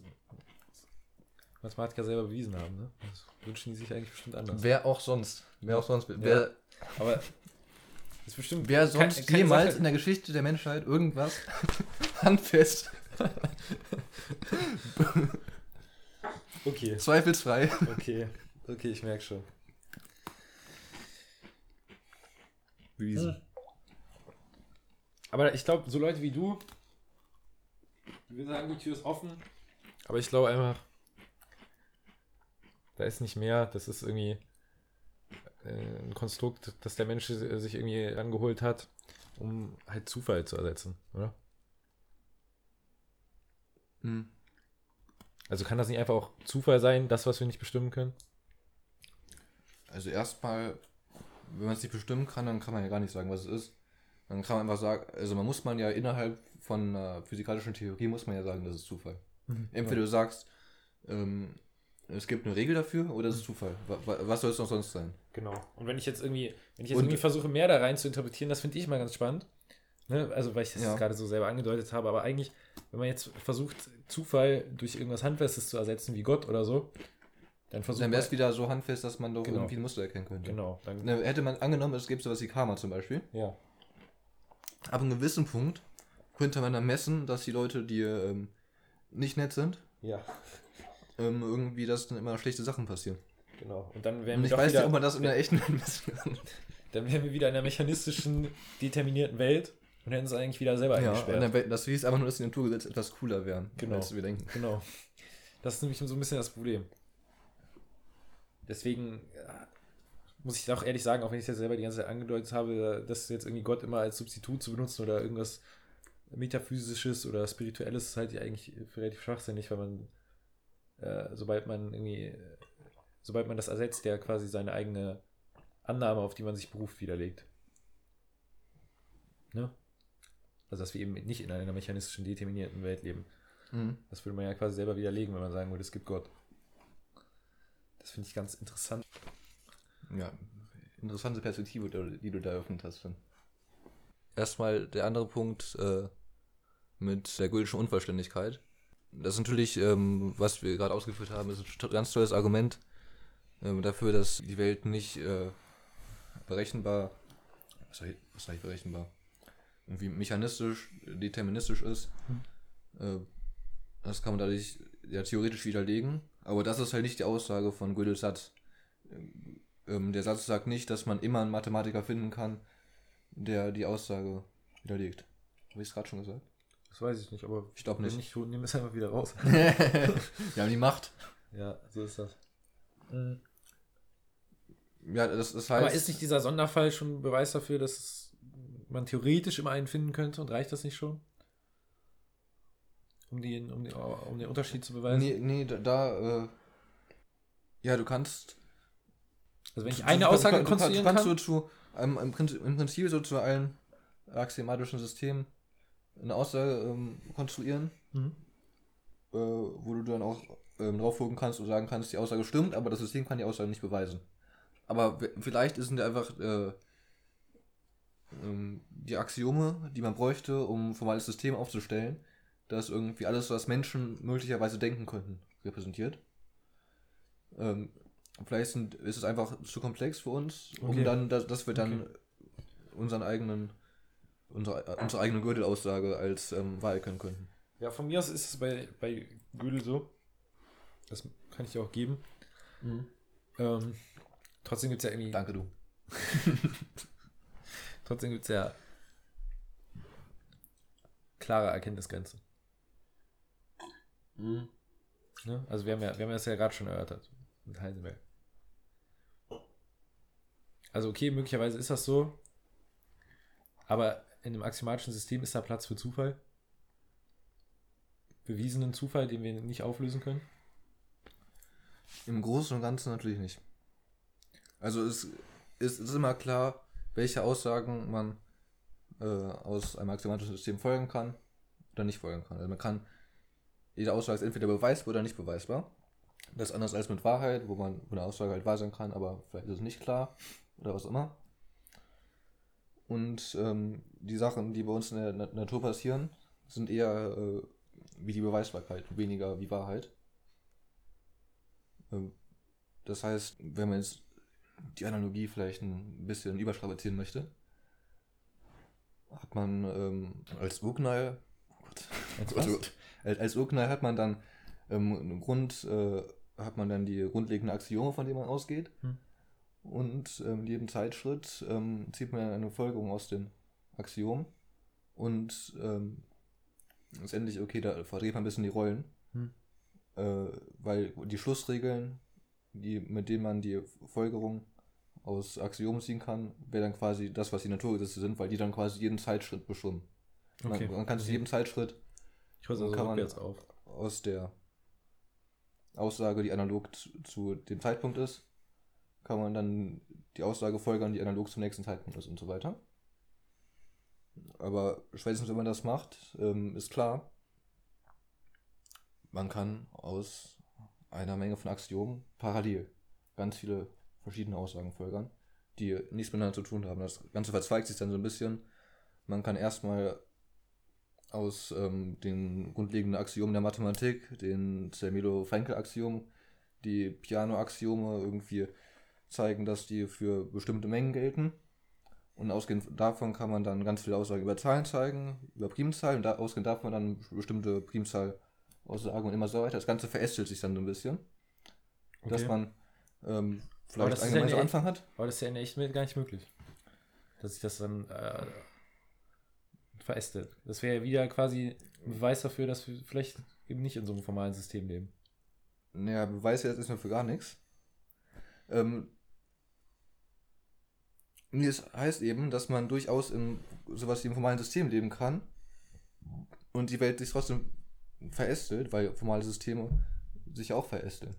Mathematiker selber bewiesen haben. Ne? Das wünschen die sich eigentlich bestimmt anders. Wer auch sonst? Wer auch sonst? Wer, Aber das ist bestimmt wer sonst keine jemals Sache- in der Geschichte der Menschheit irgendwas handfest, Okay, zweifelsfrei? okay, okay, ich merke schon. bewiesen? Aber ich glaube, so Leute wie du, wir sagen, die Tür ist offen. Aber ich glaube einfach, da ist nicht mehr. Das ist irgendwie äh, ein Konstrukt, das der Mensch sich irgendwie angeholt hat, um halt Zufall zu ersetzen, oder? Hm. Also kann das nicht einfach auch Zufall sein, das, was wir nicht bestimmen können? Also erstmal, wenn man es nicht bestimmen kann, dann kann man ja gar nicht sagen, was es ist. Dann kann man einfach sagen, also man muss man ja innerhalb von einer physikalischen Theorie muss man ja sagen, das ist Zufall. Entweder du sagst, ähm, es gibt eine Regel dafür oder es ist Zufall. Wa- wa- Was soll es noch sonst sein? Genau. Und wenn ich jetzt irgendwie, wenn ich jetzt Und- irgendwie versuche, mehr da rein zu interpretieren, das finde ich mal ganz spannend. Ne? Also, weil ich das Ja. gerade so selber angedeutet habe, aber eigentlich, wenn man jetzt versucht, Zufall durch irgendwas Handfestes zu ersetzen, wie Gott oder so, dann versucht Dann wäre es wieder so handfest, dass man doch Genau. irgendwie ein Muster erkennen könnte. Genau. Dann, Ne, Hätte man angenommen, es gäbe sowas wie Karma zum Beispiel. Ja. Ab einem gewissen Punkt könnte man dann messen, dass die Leute, die ähm, nicht nett sind, Ja. ähm, irgendwie, dass dann immer schlechte Sachen passieren. Genau. Und dann wären Und wir ich weiß wieder, nicht, ob man das in der echten Welt messen kann. dann wären wir wieder in einer mechanistischen, determinierten Welt und hätten es eigentlich wieder selber Ja, eingesperrt. in der Welt, das hieß einfach nur, dass die Naturgesetze etwas cooler wären, Genau. als wir denken. Genau. Das ist nämlich so ein bisschen das Problem. Deswegen muss ich auch ehrlich sagen, auch wenn ich es ja selber die ganze Zeit angedeutet habe, dass jetzt irgendwie Gott immer als Substitut zu benutzen oder irgendwas Metaphysisches oder Spirituelles ist halt ja eigentlich für relativ schwachsinnig, weil man, äh, sobald man irgendwie, sobald man das ersetzt, ja quasi seine eigene Annahme, auf die man sich beruft, widerlegt. Ne? Also, dass wir eben nicht in einer mechanistischen, determinierten Welt leben. Mhm. Das würde man ja quasi selber widerlegen, wenn man sagen würde, es gibt Gott. Das finde ich ganz interessant. Ja, interessante Perspektive, die du da eröffnet hast. Finn. Erstmal der andere Punkt äh, mit der gültigen Unvollständigkeit. Das ist natürlich, ähm, was wir gerade ausgeführt haben, ist ein ganz tolles Argument ähm, dafür, dass die Welt nicht äh, berechenbar, was ich, was ich berechenbar, irgendwie mechanistisch, deterministisch ist. Äh, das kann man dadurch ja theoretisch widerlegen, aber das ist halt nicht die Aussage von Gödel's Satz. Ähm, der Satz sagt nicht, dass man immer einen Mathematiker finden kann, der die Aussage widerlegt. Habe ich es gerade schon gesagt? Das weiß ich nicht, aber Ich glaube wenn nicht. nehmen wir es einfach wieder raus. ja, die Macht. ja, so ist das. Ja, das, das heißt. Aber ist nicht dieser Sonderfall schon Beweis dafür, dass man theoretisch immer einen finden könnte und reicht das nicht schon? Um, die, um, die, um den Unterschied zu beweisen? nee, nee, da, da äh, ja, du kannst. Also wenn ich du- eine du, Aussage du, du, konstruieren du kannst kann, so zu, ähm, im, Prinzip, so zu allen axiomatischen Systemen eine Aussage ähm, konstruieren, Mhm. äh, wo du dann auch ähm, drauf gucken kannst und sagen kannst, die Aussage stimmt, aber das System kann die Aussage nicht beweisen. Aber vielleicht sind ja einfach äh, ähm, die Axiome, die man bräuchte, um ein formales System aufzustellen, das irgendwie alles, was Menschen möglicherweise denken könnten, repräsentiert. Ähm, vielleicht sind, ist es einfach zu komplex für uns, um Okay. dann, dass, dass wir dann Okay. unseren eigenen, unsere, unsere eigene Gödel-Aussage als ähm, wahr erkennen könnten. ja, von mir aus ist es bei, bei Gödel so. Das kann ich dir auch geben. Ähm, trotzdem gibt es ja irgendwie. Danke, du. Trotzdem gibt es ja klare Erkenntnisgrenzen. Ne? Also wir haben ja, wir haben das ja gerade schon erörtert mit Heisenberg. Also okay, möglicherweise ist das so, aber in einem axiomatischen System ist da Platz für Zufall. Bewiesenen Zufall, den wir nicht auflösen können. Im Großen und Ganzen natürlich nicht. Also es ist, es ist immer klar, welche Aussagen man äh, aus einem axiomatischen System folgen kann oder nicht folgen kann. Also man kann, jede Aussage ist entweder beweisbar oder nicht beweisbar. Das ist anders als mit Wahrheit, wo man wo eine Aussage halt wahr sein kann, aber vielleicht ist es nicht klar oder was immer. Und ähm, die Sachen, die bei uns in der Na Natur passieren, sind eher äh, wie die Beweisbarkeit, weniger wie Wahrheit. Ähm, Das heißt, wenn man jetzt die Analogie vielleicht ein bisschen überstrapazieren möchte, hat man ähm, als Urknall, oh Gott, Als oh? Gott, als, als Urknall hat man dann ähm, Grund, äh, hat man dann die grundlegenden Axiome, von denen man ausgeht. Hm. Und ähm, in jedem Zeitschritt ähm, zieht man eine Folgerung aus den Axiomen. Und ähm, letztendlich, okay, da verdreht man ein bisschen die Rollen. Hm. Äh, weil die Schlussregeln, die, mit denen man die Folgerung aus Axiomen ziehen kann, wäre dann quasi das, was die Naturgesetze sind, weil die dann quasi jeden Zeitschritt bestimmen. Okay. Man, man kann zu jedem Zeitschritt Ich höre also kann man- auf. aus der Aussage, die analog zu dem Zeitpunkt ist, kann man dann die Aussage folgern, die analog zum nächsten Zeitpunkt ist und so weiter. Aber spätestens, wenn man das macht, ähm, ist klar, man kann aus einer Menge von Axiomen parallel ganz viele verschiedene Aussagen folgern, die nichts miteinander zu tun haben. Das Ganze verzweigt sich dann so ein bisschen. Man kann erstmal aus ähm, den grundlegenden Axiomen der Mathematik, den Zermelo-Fraenkel-Axiom, die Piano-Axiome irgendwie zeigen, dass die für bestimmte Mengen gelten. Und ausgehend davon kann man dann ganz viele Aussagen über Zahlen zeigen, über Primzahlen, und da, ausgehend davon dann bestimmte Primzahl Aussagen und immer so weiter. Das Ganze verästelt sich dann so ein bisschen. Dass Okay. man ähm, vielleicht einen ja gemeinsamen eine- Anfang hat. Aber das ist ja in der echten Welt gar nicht möglich. Dass sich das dann äh, verästelt. Das wäre ja wieder quasi ein Beweis dafür, dass wir vielleicht eben nicht in so einem formalen System leben. Naja, Beweis jetzt ist mir für gar nichts. Ähm, nee, es heißt eben, dass man durchaus in sowas wie einem formalen System leben kann und die Welt sich trotzdem verästelt, weil formale Systeme sich auch verästeln.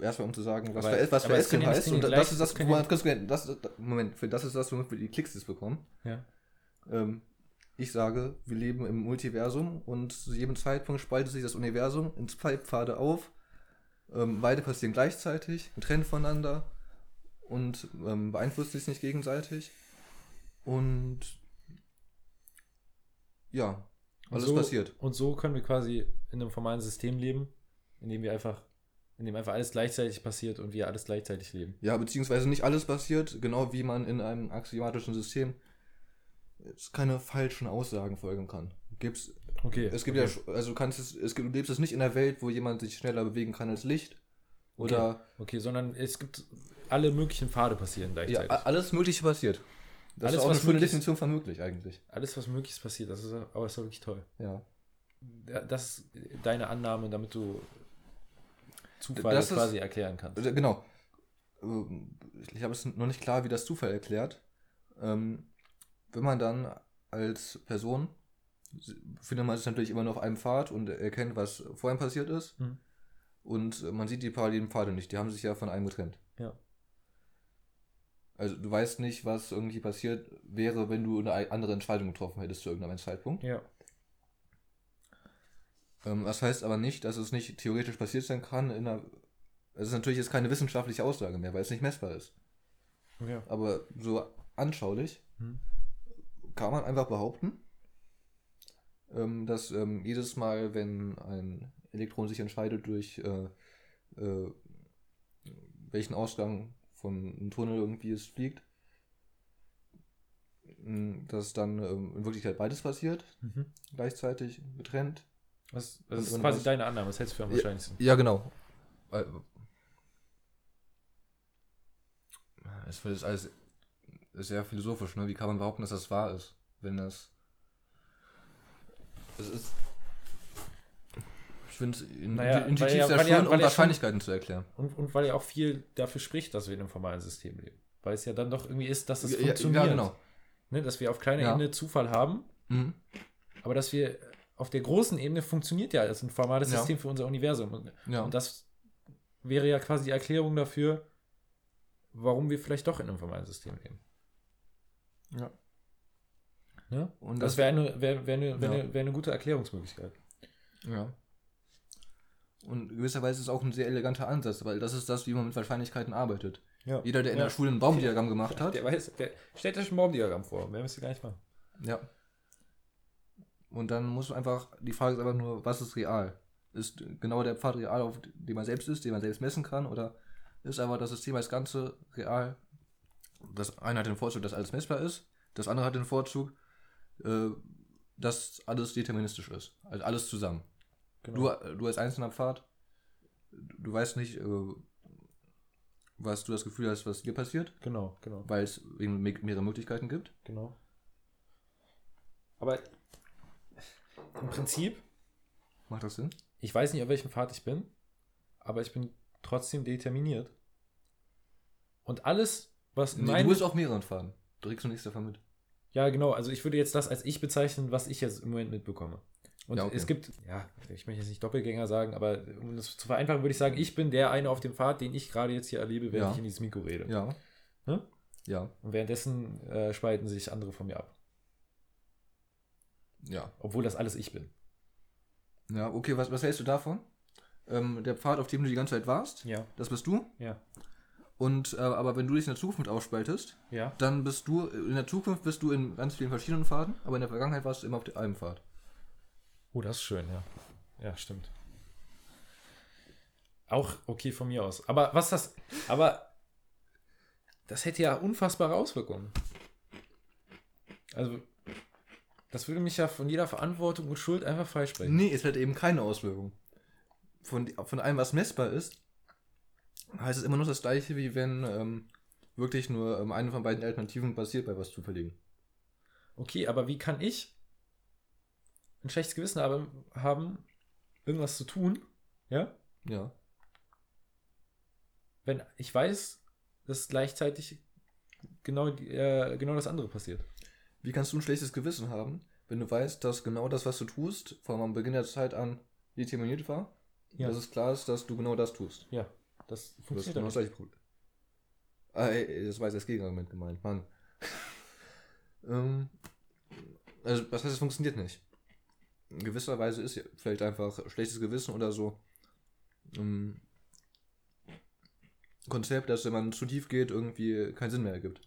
Erstmal um zu sagen, was, ver was verästeln heißt. Und das ist das, genau, das, Moment, für das ist das, womit wir die Klicks jetzt bekommen. Ja. Ähm, ich sage, wir leben im Multiversum und zu jedem Zeitpunkt spaltet sich das Universum in zwei Pfade auf. Ähm, beide passieren gleichzeitig, getrennt voneinander und ähm, beeinflussen sich nicht gegenseitig. Und ja, alles so, passiert. Und so können wir quasi in einem formalen System leben, in dem wir einfach, in dem einfach alles gleichzeitig passiert und wir alles gleichzeitig leben. Ja, beziehungsweise nicht alles passiert, genau wie man in einem axiomatischen System jetzt keine falschen Aussagen folgen kann. Gibt's Okay. Es gibt okay. ja, also du kannst es, es gibt, du lebst es nicht in einer Welt, wo jemand sich schneller bewegen kann als Licht. Oder Okay, sondern es gibt alle möglichen Pfade passieren ja, gleichzeitig. a- alles Mögliche passiert. Das Alles, ist auch was eine möglich ist. Definition von möglich eigentlich. alles, was möglich ist, passiert. Das ist aber ist doch wirklich toll. Ja. Ja, Das ist deine Annahme, damit du Zufall Das ist- quasi erklären kannst. Also, Genau. Ähm, Ich habe es noch nicht klar, wie das Zufall erklärt. Ähm, Wenn man dann als Person findet man sich natürlich immer noch auf einem Pfad und erkennt, was vorhin passiert ist. Mhm. Und äh, man sieht die parallelen Pfade nicht. Die haben sich ja von einem getrennt. Ja. Also du weißt nicht, was irgendwie passiert wäre, wenn du eine andere Entscheidung getroffen hättest zu irgendeinem Zeitpunkt. Ja. Ähm, das heißt aber nicht, dass es nicht theoretisch passiert sein kann in einer. Es ist natürlich jetzt keine wissenschaftliche Aussage mehr, weil es nicht messbar ist. ja. Aber so anschaulich Hm. kann man einfach behaupten, ähm, dass ähm, jedes Mal, wenn ein Elektron sich entscheidet, durch äh, äh, welchen Ausgang einem Tunnel irgendwie es fliegt, mh, dass dann ähm, in Wirklichkeit beides passiert, Mhm. gleichzeitig getrennt. Was, das Und- ist und quasi was- deine Annahme, das hältst du für am Ja. wahrscheinlichsten. Ja, genau. Es wird jetzt alles sehr philosophisch, ne? Wie kann man behaupten, dass das wahr ist, wenn das. Es ist. Finde es Naja, intuitiv ja- sehr ja- schön, weil um ja schon- Wahrscheinlichkeiten zu erklären. Und, und weil ja auch viel dafür spricht, dass wir in einem formalen System leben. Weil es ja dann doch irgendwie ist, dass es Ja, ja, funktioniert. ja, genau. ne, dass wir auf kleiner Ja. Ebene Zufall haben, Mhm. aber dass wir auf der großen Ebene funktioniert ja als ein formales Ja. System für unser Universum. Und, Ja. und das wäre ja quasi die Erklärung dafür, warum wir vielleicht doch in einem formalen System leben. ja. Ne? Und Das das- wäre eine, wär, wär eine, wär Ja. eine, eine gute Erklärungsmöglichkeit. Ja. Und gewisserweise ist es auch ein sehr eleganter Ansatz, weil das ist das, wie man mit Wahrscheinlichkeiten arbeitet. Ja. Jeder, der in Ja. der Schule ein Baumdiagramm gemacht hat, Der weiß, der stellt euch ein Baumdiagramm vor. Mehr müsst ihr gar nicht machen. Ja. Und dann muss man einfach, die Frage ist einfach nur, was ist real? Ist genau der Pfad real, auf dem man selbst ist, den man selbst messen kann? Oder ist einfach das System als Ganze real? Das eine hat den Vorzug, dass alles messbar ist. Das andere hat den Vorzug, äh, dass alles deterministisch ist. Also alles zusammen. Genau. Du, du als einzelner Pfad, du weißt nicht, äh, was du das Gefühl hast, was dir passiert, Genau, genau, weil es eben me- mehrere Möglichkeiten gibt. genau. Aber im Prinzip, Macht das Sinn? ich weiß nicht, auf welchem Pfad ich bin, aber ich bin trotzdem determiniert. Und alles, was Nee, du bist auf mehreren Faden. Du kriegst nichts davon mit. Ja, genau. Also ich würde jetzt das als ich bezeichnen, was ich jetzt im Moment mitbekomme. Und Ja, okay. es gibt, ja, ich möchte jetzt nicht Doppelgänger sagen, aber um das zu vereinfachen, würde ich sagen, ich bin der eine auf dem Pfad, den ich gerade jetzt hier erlebe, während Ja. ich in dieses Mikro rede. Ja. Ne? Ja. Und währenddessen äh, spalten sich andere von mir ab. Ja. Obwohl das alles ich bin. Ja, okay, was, was hältst du davon? Ähm, der Pfad, auf dem du die ganze Zeit warst, Ja. das bist du. Ja. Und äh, aber wenn du dich in der Zukunft aufspaltest, Ja. dann bist du, in der Zukunft bist du in ganz vielen verschiedenen Pfaden, aber in der Vergangenheit warst du immer auf einem Pfad. Oh, das ist schön, ja. Ja, stimmt. Auch okay von mir aus. Aber was das. Aber das hätte ja unfassbare Auswirkungen. Also, Das würde mich ja von jeder Verantwortung und Schuld einfach freisprechen. Nee, es hat eben keine Auswirkung. Von, von allem, was messbar ist, heißt es immer noch das gleiche, wie wenn ähm, wirklich nur ähm, eine von beiden Alternativen passiert bei was Zufälligen. Okay, aber wie kann ich ein schlechtes Gewissen haben, haben irgendwas zu tun, ja, Ja. wenn ich weiß, dass gleichzeitig genau, äh, genau das andere passiert? Wie kannst du ein schlechtes Gewissen haben, wenn du weißt, dass genau das, was du tust, von am Beginn der Zeit an determiniert war? Ja. Dass es klar ist, dass du genau das tust. Ja, das funktioniert genau das doch gleiche Problem. Ah, ey, das war jetzt das Gegenargument gemeint, Mann. ähm, also, was heißt, es funktioniert nicht? In gewisser Weise ist vielleicht einfach schlechtes Gewissen oder so ähm, Konzept, das, wenn man zu tief geht, irgendwie keinen Sinn mehr ergibt.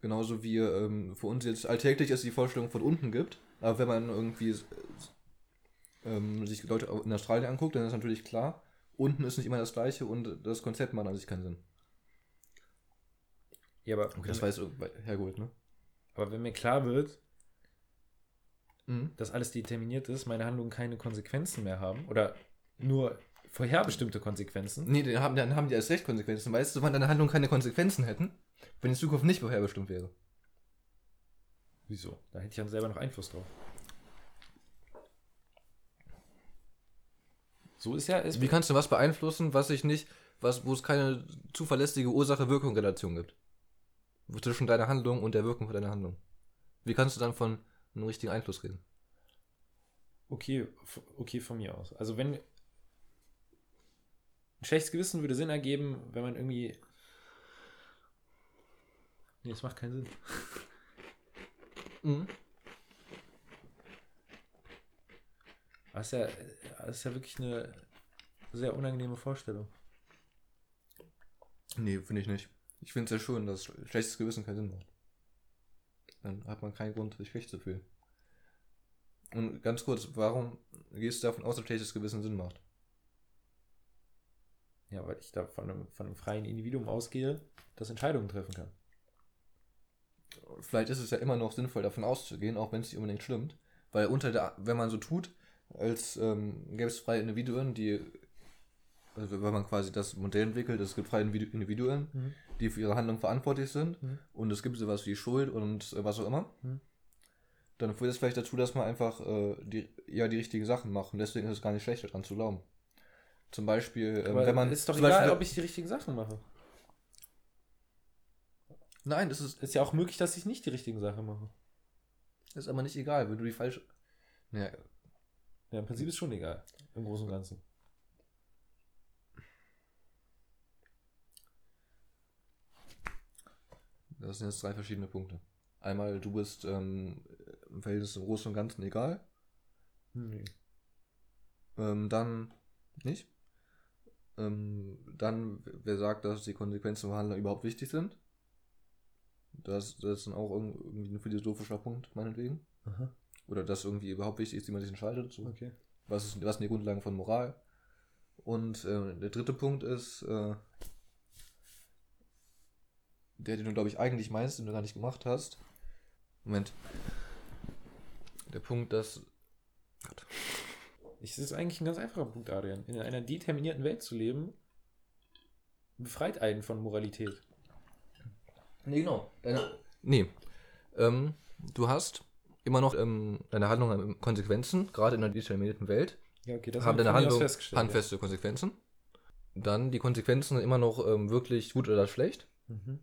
Genauso wie ähm, für uns jetzt alltäglich es die Vorstellung von unten gibt, aber wenn man irgendwie äh, ähm, sich Leute in Australien anguckt, dann ist natürlich klar, unten ist nicht immer das gleiche und das Konzept macht an sich keinen Sinn. Ja, aber, Okay, das jetzt irgendwie hergeholt, ne? aber wenn mir klar wird, Mhm. dass alles determiniert ist, meine Handlungen keine Konsequenzen mehr haben oder nur vorherbestimmte Konsequenzen. Nee, dann haben, dann haben die erst recht Konsequenzen. Weißt du, wann deine Handlungen keine Konsequenzen hätten, wenn die Zukunft nicht vorherbestimmt wäre? Wieso? Da hätte ich dann selber noch Einfluss drauf. So ist ja es. Wie kannst du was beeinflussen, was sich nicht, was, wo es keine zuverlässige Ursache-Wirkung-Relation gibt? Zwischen deiner Handlung und der Wirkung von deiner Handlung. Wie kannst du dann von einem richtigen Einfluss reden? Okay, okay von mir aus. Also wenn ein schlechtes Gewissen würde Sinn ergeben, wenn man irgendwie. Nee, das macht keinen Sinn. Mhm. Das ist ja, das ist ja wirklich eine sehr unangenehme Vorstellung. Nee, finde ich nicht. Ich finde es sehr schön, dass schlechtes Gewissen keinen Sinn macht. Dann hat man keinen Grund, sich schlecht zu fühlen. Und ganz kurz, warum gehst du davon aus, dass schlechtes Gewissen Sinn macht? Ja, weil ich da von einem, von einem freien Individuum ausgehe, das Entscheidungen treffen kann. Vielleicht ist es ja immer noch sinnvoll, davon auszugehen, auch wenn es nicht unbedingt stimmt. Weil unter der, wenn man so tut, als ähm, gäbe es freie Individuen, die, also wenn man quasi das Modell entwickelt, es gibt freie Individu- Individuen, Mhm. die für ihre Handlung verantwortlich sind Mhm. und es gibt sowas wie Schuld und äh, was auch immer, Mhm. dann führt es vielleicht dazu, dass man einfach äh, die, eher die richtigen Sachen macht und deswegen ist es gar nicht schlecht, daran zu glauben. Zum Beispiel, ähm, wenn man. ist doch egal, Beispiel, ob ich die richtigen Sachen mache. Nein, das ist, Ist ja auch möglich, dass ich nicht die richtigen Sachen mache. ist aber nicht egal, wenn du die falsche. Ja, Ja, im Prinzip ist schon egal. Im Großen und Ganzen. Das sind jetzt drei verschiedene Punkte. Einmal, du bist ähm, im Verhältnis zum Großen und Ganzen egal. Nee. Ähm, dann nicht. Ähm, dann, wer sagt, dass die Konsequenzen von Handeln überhaupt wichtig sind? Das, das ist dann auch irg- irgendwie ein philosophischer Punkt, meinetwegen. Aha. Oder dass irgendwie überhaupt wichtig ist, wie man sich entscheidet. So. Okay. Was, ist, was sind die Grundlagen von Moral? Und äh, der dritte Punkt ist, äh, der, den du, glaube ich, eigentlich meinst, den du gar nicht gemacht hast. Moment. Der Punkt, dass. Gott. Ich, das ist eigentlich ein ganz einfacher Punkt, Adrian. In einer determinierten Welt zu leben, befreit einen von Moralität. Nee, genau. Deine, nee. Ähm, du hast immer noch ähm, deine Handlung haben Konsequenzen, gerade in einer determinierten Welt. Ja, okay, das haben deine von mir aus Handlung festgestellt, handfeste Konsequenzen. Dann die Konsequenzen sind immer noch ähm, wirklich gut oder schlecht. Ja. Mhm.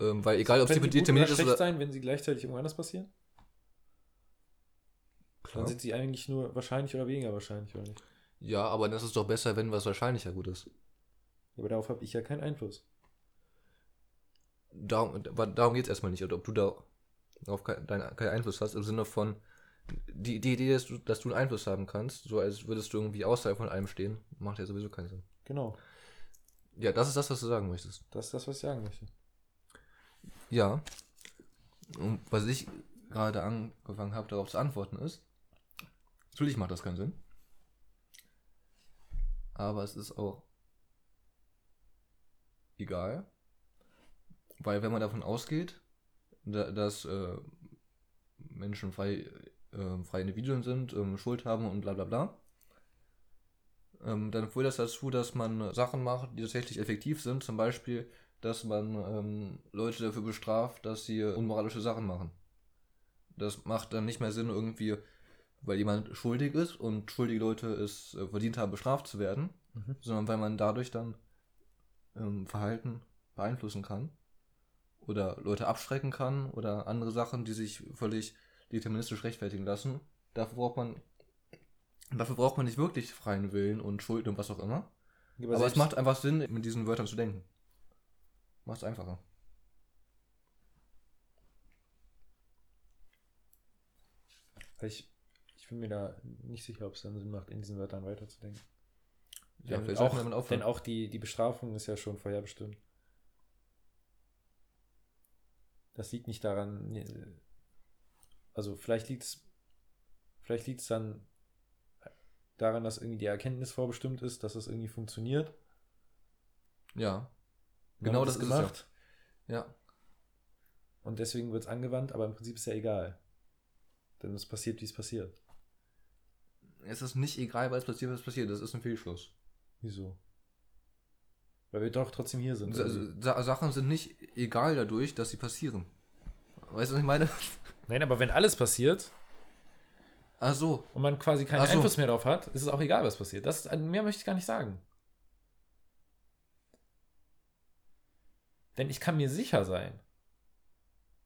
Ähm, weil egal, ob sie gut oder determiniert ist schlecht oder. sein, wenn sie gleichzeitig irgendwo anders passieren? Dann Klar. sind sie eigentlich nur wahrscheinlich oder weniger wahrscheinlich, oder nicht? Ja, aber das ist doch besser, wenn was wahrscheinlicher gut ist. Aber darauf habe ich ja keinen Einfluss. Darum, darum geht es erstmal nicht, ob du da auf keinen, keinen Einfluss hast, im Sinne von die, die Idee, dass du, dass du einen Einfluss haben kannst, so als würdest du irgendwie außerhalb von allem stehen, macht ja sowieso keinen Sinn. Genau. Ja, das ist das, was du sagen möchtest. Das ist das, was ich sagen möchte. Ja. Und was ich gerade angefangen habe, darauf zu antworten, ist, natürlich macht das keinen Sinn. Aber es ist auch egal. Weil wenn man davon ausgeht, da, dass äh, Menschen frei, äh, freie Individuen sind, ähm, Schuld haben und bla bla bla. Ähm, dann führt das dazu, dass man Sachen macht, die tatsächlich effektiv sind. Zum Beispiel, dass man ähm, Leute dafür bestraft, dass sie unmoralische Sachen machen. Das macht dann nicht mehr Sinn irgendwie, weil jemand schuldig ist und schuldige Leute es äh, verdient haben, bestraft zu werden, Mhm. sondern weil man dadurch dann ähm, Verhalten beeinflussen kann oder Leute abschrecken kann oder andere Sachen, die sich völlig deterministisch rechtfertigen lassen. Dafür braucht man dafür braucht man nicht wirklich freien Willen und Schuld und was auch immer. Aber, es selbst- macht einfach Sinn, mit diesen Wörtern zu denken. Macht es einfacher. Ich, ich bin mir da nicht sicher, ob es dann Sinn macht, in diesen Wörtern weiterzudenken. Ja, Denn auch, denn auch die, die Bestrafung ist ja schon vorherbestimmt. Das liegt nicht daran, nee, also vielleicht liegt es vielleicht liegt es dann daran, dass irgendwie die Erkenntnis vorbestimmt ist, dass es irgendwie funktioniert. Ja. Genau das es ist es ja. Ja. Und deswegen wird es angewandt, aber im Prinzip ist ja egal. Denn es passiert, wie es passiert. Es ist nicht egal, was passiert, was passiert. Das ist ein Fehlschluss. Wieso? Weil wir doch trotzdem hier sind. Sa Sa Sachen sind nicht egal dadurch, dass sie passieren. Weißt du, was ich meine? Nein, aber wenn alles passiert Ach so. und man quasi keinen so. Einfluss mehr darauf hat, ist es auch egal, was passiert. Das, mehr möchte ich gar nicht sagen. Denn ich kann mir sicher sein,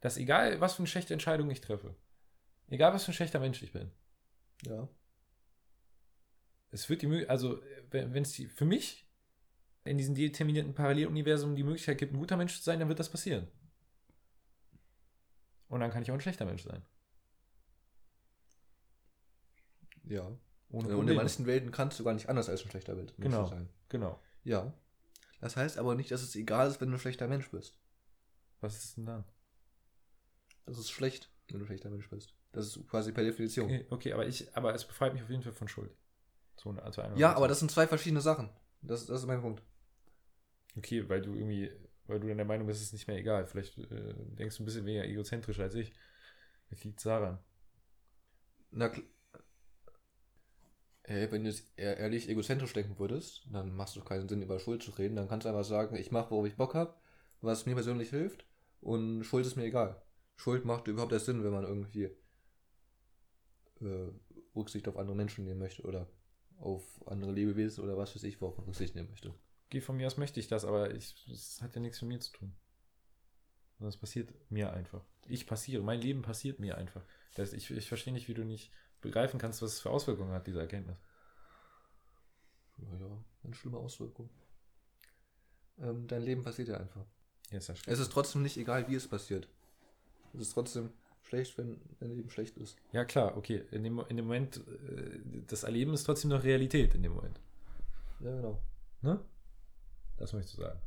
dass egal, was für eine schlechte Entscheidung ich treffe, egal, was für ein schlechter Mensch ich bin, Ja. es wird die Möglichkeit, also wenn es für mich in diesem determinierten Paralleluniversum die Möglichkeit gibt, ein guter Mensch zu sein, dann wird das passieren. Und dann kann ich auch ein schlechter Mensch sein. Ja. Ohne Und in manchen Welten kannst du gar nicht anders als ein schlechter Mensch Genau. sein. Genau. Ja. Das heißt aber nicht, dass es egal ist, wenn du ein schlechter Mensch bist. Was ist denn dann? Das ist schlecht, wenn du ein schlechter Mensch bist. Das ist quasi per Definition. Okay, okay, aber ich, aber es befreit mich auf jeden Fall von Schuld. So, eine- also Ja, aber das sind zwei verschiedene Sachen. Das, das ist mein Punkt. Okay, weil du irgendwie, weil du dann der Meinung bist, es ist nicht mehr egal. Vielleicht äh, denkst du ein bisschen weniger egozentrisch als ich. Vielleicht liegt daran. Na kl- Hey, wenn du jetzt ehrlich egozentrisch denken würdest, dann machst du keinen Sinn, über Schuld zu reden. Dann kannst du einfach sagen, ich mache, worauf ich Bock habe, was mir persönlich hilft und Schuld ist mir egal. Schuld macht überhaupt erst Sinn, wenn man irgendwie äh, Rücksicht auf andere Menschen nehmen möchte oder auf andere Lebewesen oder was weiß ich, worauf man Rücksicht nehmen möchte. Geh von mir aus möchte ich das, aber es hat ja nichts mit mir zu tun. Es passiert mir einfach. Ich passiere, mein Leben passiert mir einfach. Das heißt, ich, ich verstehe nicht, wie du nicht begreifen kannst, was es für Auswirkungen hat, diese Erkenntnis. Ja, ja, eine schlimme Auswirkung. Ähm, dein Leben passiert ja einfach. Ja, ist ja. Es ist trotzdem nicht egal, wie es passiert. Es ist trotzdem schlecht, wenn dein Leben schlecht ist. Ja, klar, okay. In dem, in dem Moment, äh, das Erleben ist trotzdem noch Realität in dem Moment. Ja, genau. Ne? Das möchte ich sagen.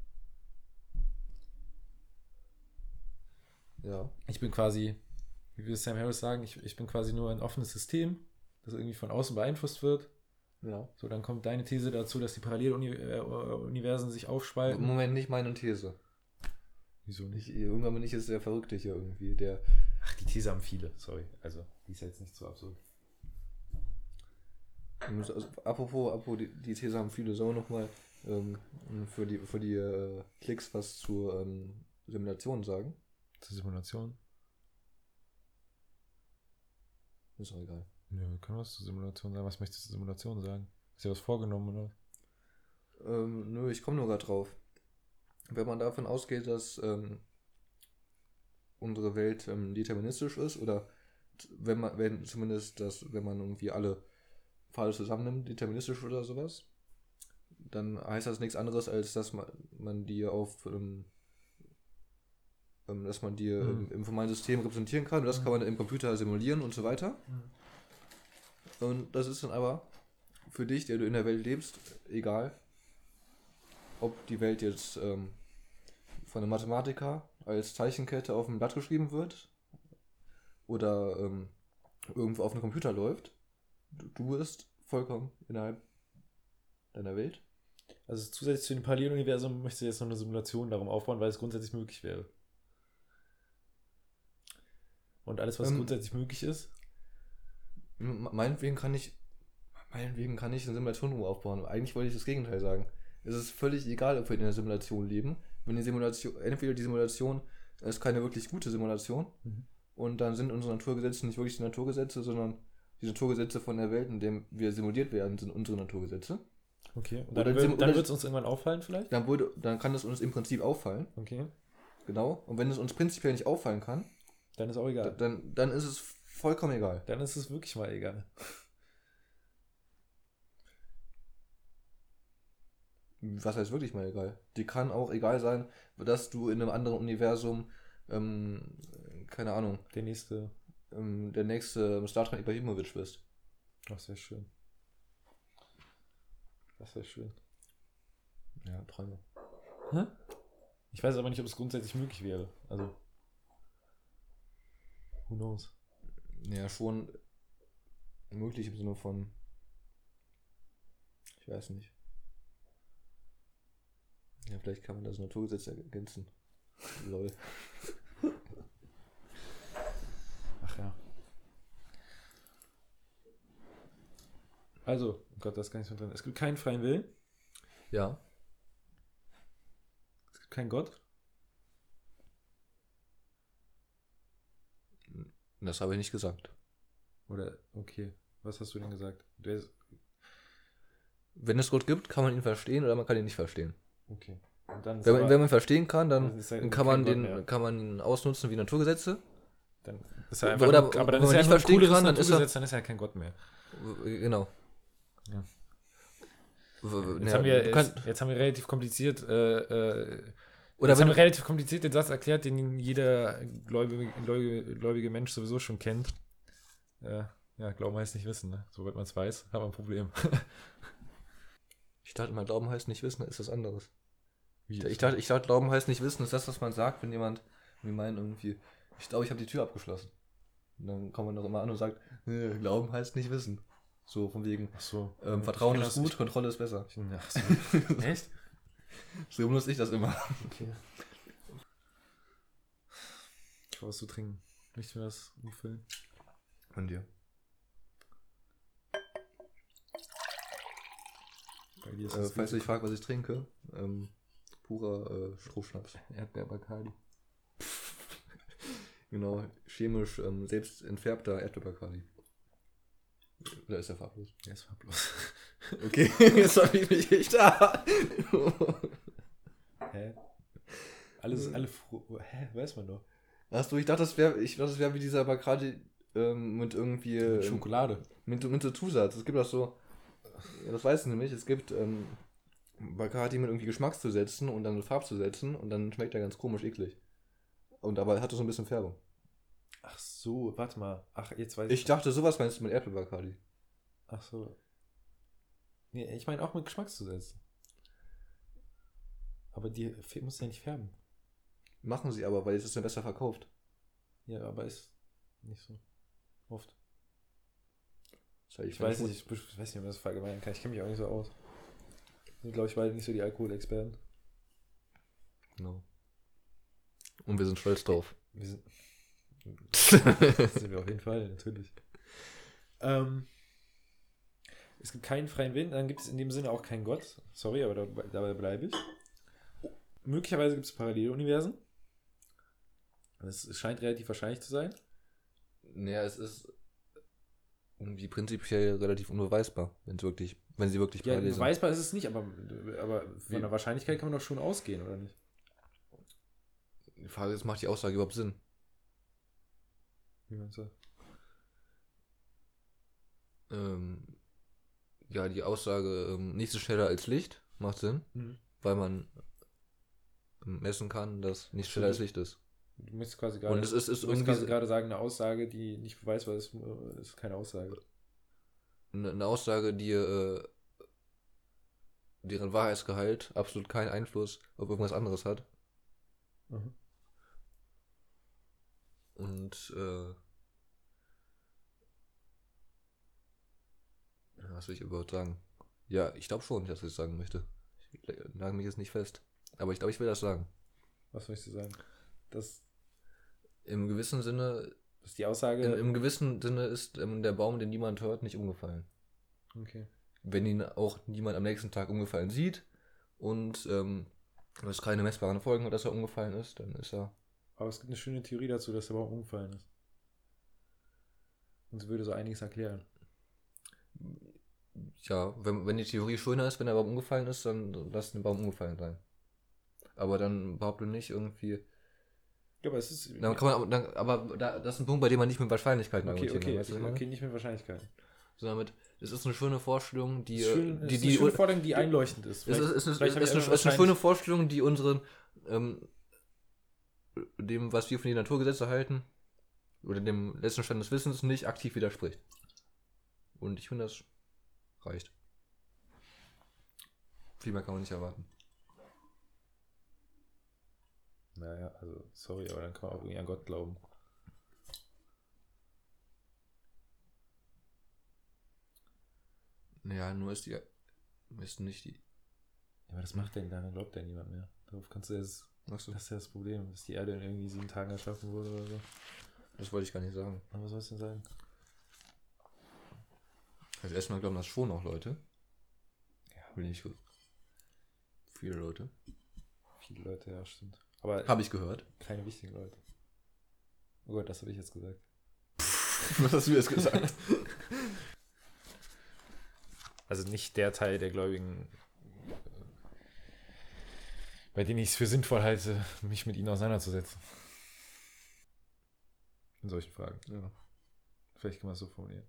Ja. Ich bin quasi, wie will Sam Harris sagen, ich, ich bin quasi nur ein offenes System, das irgendwie von außen beeinflusst wird. Ja. So, dann kommt deine These dazu, dass die Paralleluniversen sich aufspalten. Moment nicht meine These. Wieso Ich, irgendwann bin ich jetzt der Verrückte hier irgendwie, der. Ach, die These haben viele, sorry. Also, die ist ja jetzt nicht so absurd. Also, apropos, apropos die, die These haben viele so nochmal ähm, für die, für die äh, Klicks was zu ähm, Simulationen sagen. Zur Simulation? Ist auch egal. Nö, wir können was zur Simulation sagen. Was möchtest du zur Simulation sagen? Hast du dir was vorgenommen, oder? Ähm, nö, ich komme nur gerade drauf. Wenn man davon ausgeht, dass ähm, unsere Welt ähm, deterministisch ist, oder wenn man, wenn zumindest das, wenn man irgendwie alle Pfade zusammennimmt, deterministisch oder sowas, dann heißt das nichts anderes, als dass man, man die auf ähm, ähm, dass man die Mhm. im formalen System repräsentieren kann und das kann man im Computer simulieren und so weiter. Und das ist dann aber für dich, der du in der Welt lebst, egal, ob die Welt jetzt ähm, von einem Mathematiker als Zeichenkette auf dem Blatt geschrieben wird oder ähm, irgendwo auf einem Computer läuft. Du, du bist vollkommen innerhalb deiner Welt. Also, zusätzlich zu dem Paralleluniversum möchtest du jetzt noch eine Simulation darum aufbauen, weil es grundsätzlich möglich wäre. Und alles, was Ähm, grundsätzlich möglich ist. Meinetwegen kann ich, meinetwegen kann ich eine Simulation aufbauen. Eigentlich wollte ich das Gegenteil sagen. Es ist völlig egal, ob wir in einer Simulation leben. Wenn die Simulation, entweder die Simulation ist keine wirklich gute Simulation Mhm. und dann sind unsere Naturgesetze nicht wirklich die Naturgesetze, sondern die Naturgesetze von der Welt, in der wir simuliert werden, sind unsere Naturgesetze. Okay. Und dann, wird, dann wird es uns irgendwann auffallen, vielleicht? Dann, würde, dann kann es uns im Prinzip auffallen. Okay. Genau. Und wenn es uns prinzipiell nicht auffallen kann, Dann ist auch egal. dann, dann ist es vollkommen egal. Dann ist es wirklich mal egal. was heißt wirklich mal egal? Die kann auch egal sein, dass du in einem anderen Universum, ähm, keine Ahnung, Der nächste. ähm, der nächste Star Trek Ibrahimovic bist. Das wäre schön. Das wäre schön. Ja, Träume. Hä? Ich weiß aber nicht, ob es grundsätzlich möglich wäre. Also. Who knows? Ja, schon möglich im Sinne von. Ich weiß nicht. Ja, vielleicht kann man das Naturgesetz ergänzen. Lol. Ach ja. Also, oh Gott, das ist gar nicht so drin. Es gibt keinen freien Willen. Ja. Es gibt keinen Gott. Das habe ich nicht gesagt. Oder, okay. Was hast du denn gesagt? Wenn es Gott gibt, kann man ihn verstehen oder man kann ihn nicht verstehen. okay. Wenn man, wenn man verstehen kann, dann, Dann kein kann, man Gott den, mehr. kann man ihn ausnutzen wie Naturgesetze. Dann ist er einfach Oder- nur, aber dann wenn ist man er nicht ein verstehen kann, dann ist er- dann ist er kein Gott mehr. Genau. Ja. Jetzt, ja, haben, wir, jetzt, jetzt haben wir relativ kompliziert, äh, äh, Oder wenn du, relativ kompliziert den Satz erklärt, den jeder gläubige, gläubige, gläubige Mensch sowieso schon kennt. Äh, ja, Glauben heißt nicht wissen, ne? Sobald man es weiß, hat man ein Problem. ich dachte mal, Glauben heißt nicht wissen, ist was anderes. Wie Ich dachte, ich dachte, Glauben heißt nicht wissen, ist das, was man sagt, wenn jemand, wir meinen irgendwie, ich glaube, ich habe die Tür abgeschlossen. Und dann kommt man doch immer an und sagt, "Nee, Glauben heißt nicht wissen. So von wegen, so. ähm, Vertrauen ist gut, Kontrolle ist besser. Ach so. Echt? So benutze ich das immer. Okay. Ich brauche was zu trinken. Du mir das umfüllen? Von dir. Bei dir ist Äh, falls du dich fragst, was ich trinke, ähm, purer äh, Strohschnaps. Erdbeer-Bacardi. Genau, chemisch ähm, selbst entfärbter Erdbeerbacardi. Oder ist der farblos? Der ist farblos. Okay, jetzt habe ich mich nicht da. Hä? Alles, alle froh. Hä? Weiß man doch. Hast du, ich dachte, das wäre ich dachte, das wäre wie dieser Bacardi ähm, mit irgendwie ähm, Schokolade. mit, mit so Zusatz. Es gibt auch so, ja, das weiß ich nämlich, es gibt ähm, Bacardi mit irgendwie Geschmackszusätzen und dann mit Farbzusätzen und dann schmeckt er ganz komisch eklig. Und aber hat so ein bisschen Färbung. Ach so, warte mal. Ach, jetzt weiß Ich dachte, sowas meinst du mit Erdbeerbacardi. Ach so. Nee, ich meine auch mit Geschmackszusätzen. Aber die muss ja nicht färben. Machen sie aber, weil es ist dann besser verkauft. Ja, aber ist nicht so oft. Das Ich weiß nicht, ich, ich weiß nicht, ob das verallgemeinern kann. Ich kenne mich auch nicht so aus. Sind, glaube ich, beide nicht so die Alkoholexperten. Genau. Und wir sind stolz drauf. Wir sind. sind wir auf jeden Fall, natürlich. Ähm, es gibt keinen freien Willen, dann gibt es in dem Sinne auch keinen Gott. Sorry, aber dabei, dabei bleibe ich. Möglicherweise gibt es Paralleluniversen. Das scheint relativ wahrscheinlich zu sein. Naja, es ist irgendwie prinzipiell relativ unbeweisbar, wenn es wirklich, wenn sie wirklich Ja, parallel sind. beweisbar ist es nicht, aber, aber von der Wahrscheinlichkeit kann man doch schon ausgehen, oder nicht? Die Frage ist, macht die Aussage überhaupt Sinn? Wie meinst du? Ähm, ja, die Aussage, ähm, nichts ist schneller als Licht, macht Sinn, Mhm. weil man messen kann, dass nichts schneller als Licht ist. Du möchtest quasi gerade, Und es ist, ist irgendwie gerade sagen, eine Aussage, die nicht beweisbar ist, äh, ist keine Aussage. eine, eine Aussage, die äh, deren Wahrheitsgehalt absolut keinen Einfluss auf irgendwas anderes hat. Mhm. Und äh, was will ich überhaupt sagen? Ja, ich glaube schon, dass ich das sagen möchte. Ich nagel mich jetzt nicht fest. Aber ich glaube, ich will das sagen. Was möchtest du sagen? Das, Im gewissen Sinne ist die Aussage. Im, Im gewissen Sinne ist ähm, der Baum, den niemand hört, nicht umgefallen. okay. Wenn ihn auch niemand am nächsten Tag umgefallen sieht und ähm, es keine messbaren Folgen hat, dass er umgefallen ist, dann ist er. Aber es gibt eine schöne Theorie dazu, dass der Baum umgefallen ist. Und sie würde so einiges erklären. Ja, wenn, wenn die Theorie schöner ist, wenn der Baum umgefallen ist, dann lass den Baum umgefallen sein. Aber dann behaupte nicht irgendwie. Ja, aber es ist. Dann kann man, dann, aber da, das ist ein Punkt, bei dem man nicht mit Wahrscheinlichkeiten okay, argumentieren okay, kann, weißt meine? okay, nicht mit Wahrscheinlichkeiten. Sondern mit, es ist eine schöne Vorstellung, die. Schön, die, die, eine schöne Vorstellung, die einleuchtend ist. Es ist, es ist, vielleicht es ist, es ist eine schöne Vorstellung, die unseren, ähm, dem, was wir von den Naturgesetzen halten, oder dem letzten Stand des Wissens nicht aktiv widerspricht. Und ich finde, das reicht. Viel mehr kann man nicht erwarten. Naja, also, sorry, aber dann kann man auch irgendwie an Gott glauben. Ja, nur ist die, ist nicht die, Ja, aber das macht denn dann glaubt ja niemand mehr. Darauf kannst du jetzt. Achso, Das ist ja das Problem, dass die Erde in irgendwie sieben Tagen erschaffen wurde oder so. das wollte ich gar nicht sagen. Aber was soll es denn sagen? Also erstmal glauben das schon auch Leute. Ja, Will nicht gut. Viele Leute. viele Leute, ja, stimmt. Aber Habe ich gehört. keine wichtigen Leute. Oh Gott, das habe ich jetzt gesagt. Was hast du jetzt gesagt? Also nicht der Teil der Gläubigen, äh, bei denen ich es für sinnvoll halte, mich mit ihnen auseinanderzusetzen. In solchen Fragen. ja. Vielleicht kann man es so formulieren.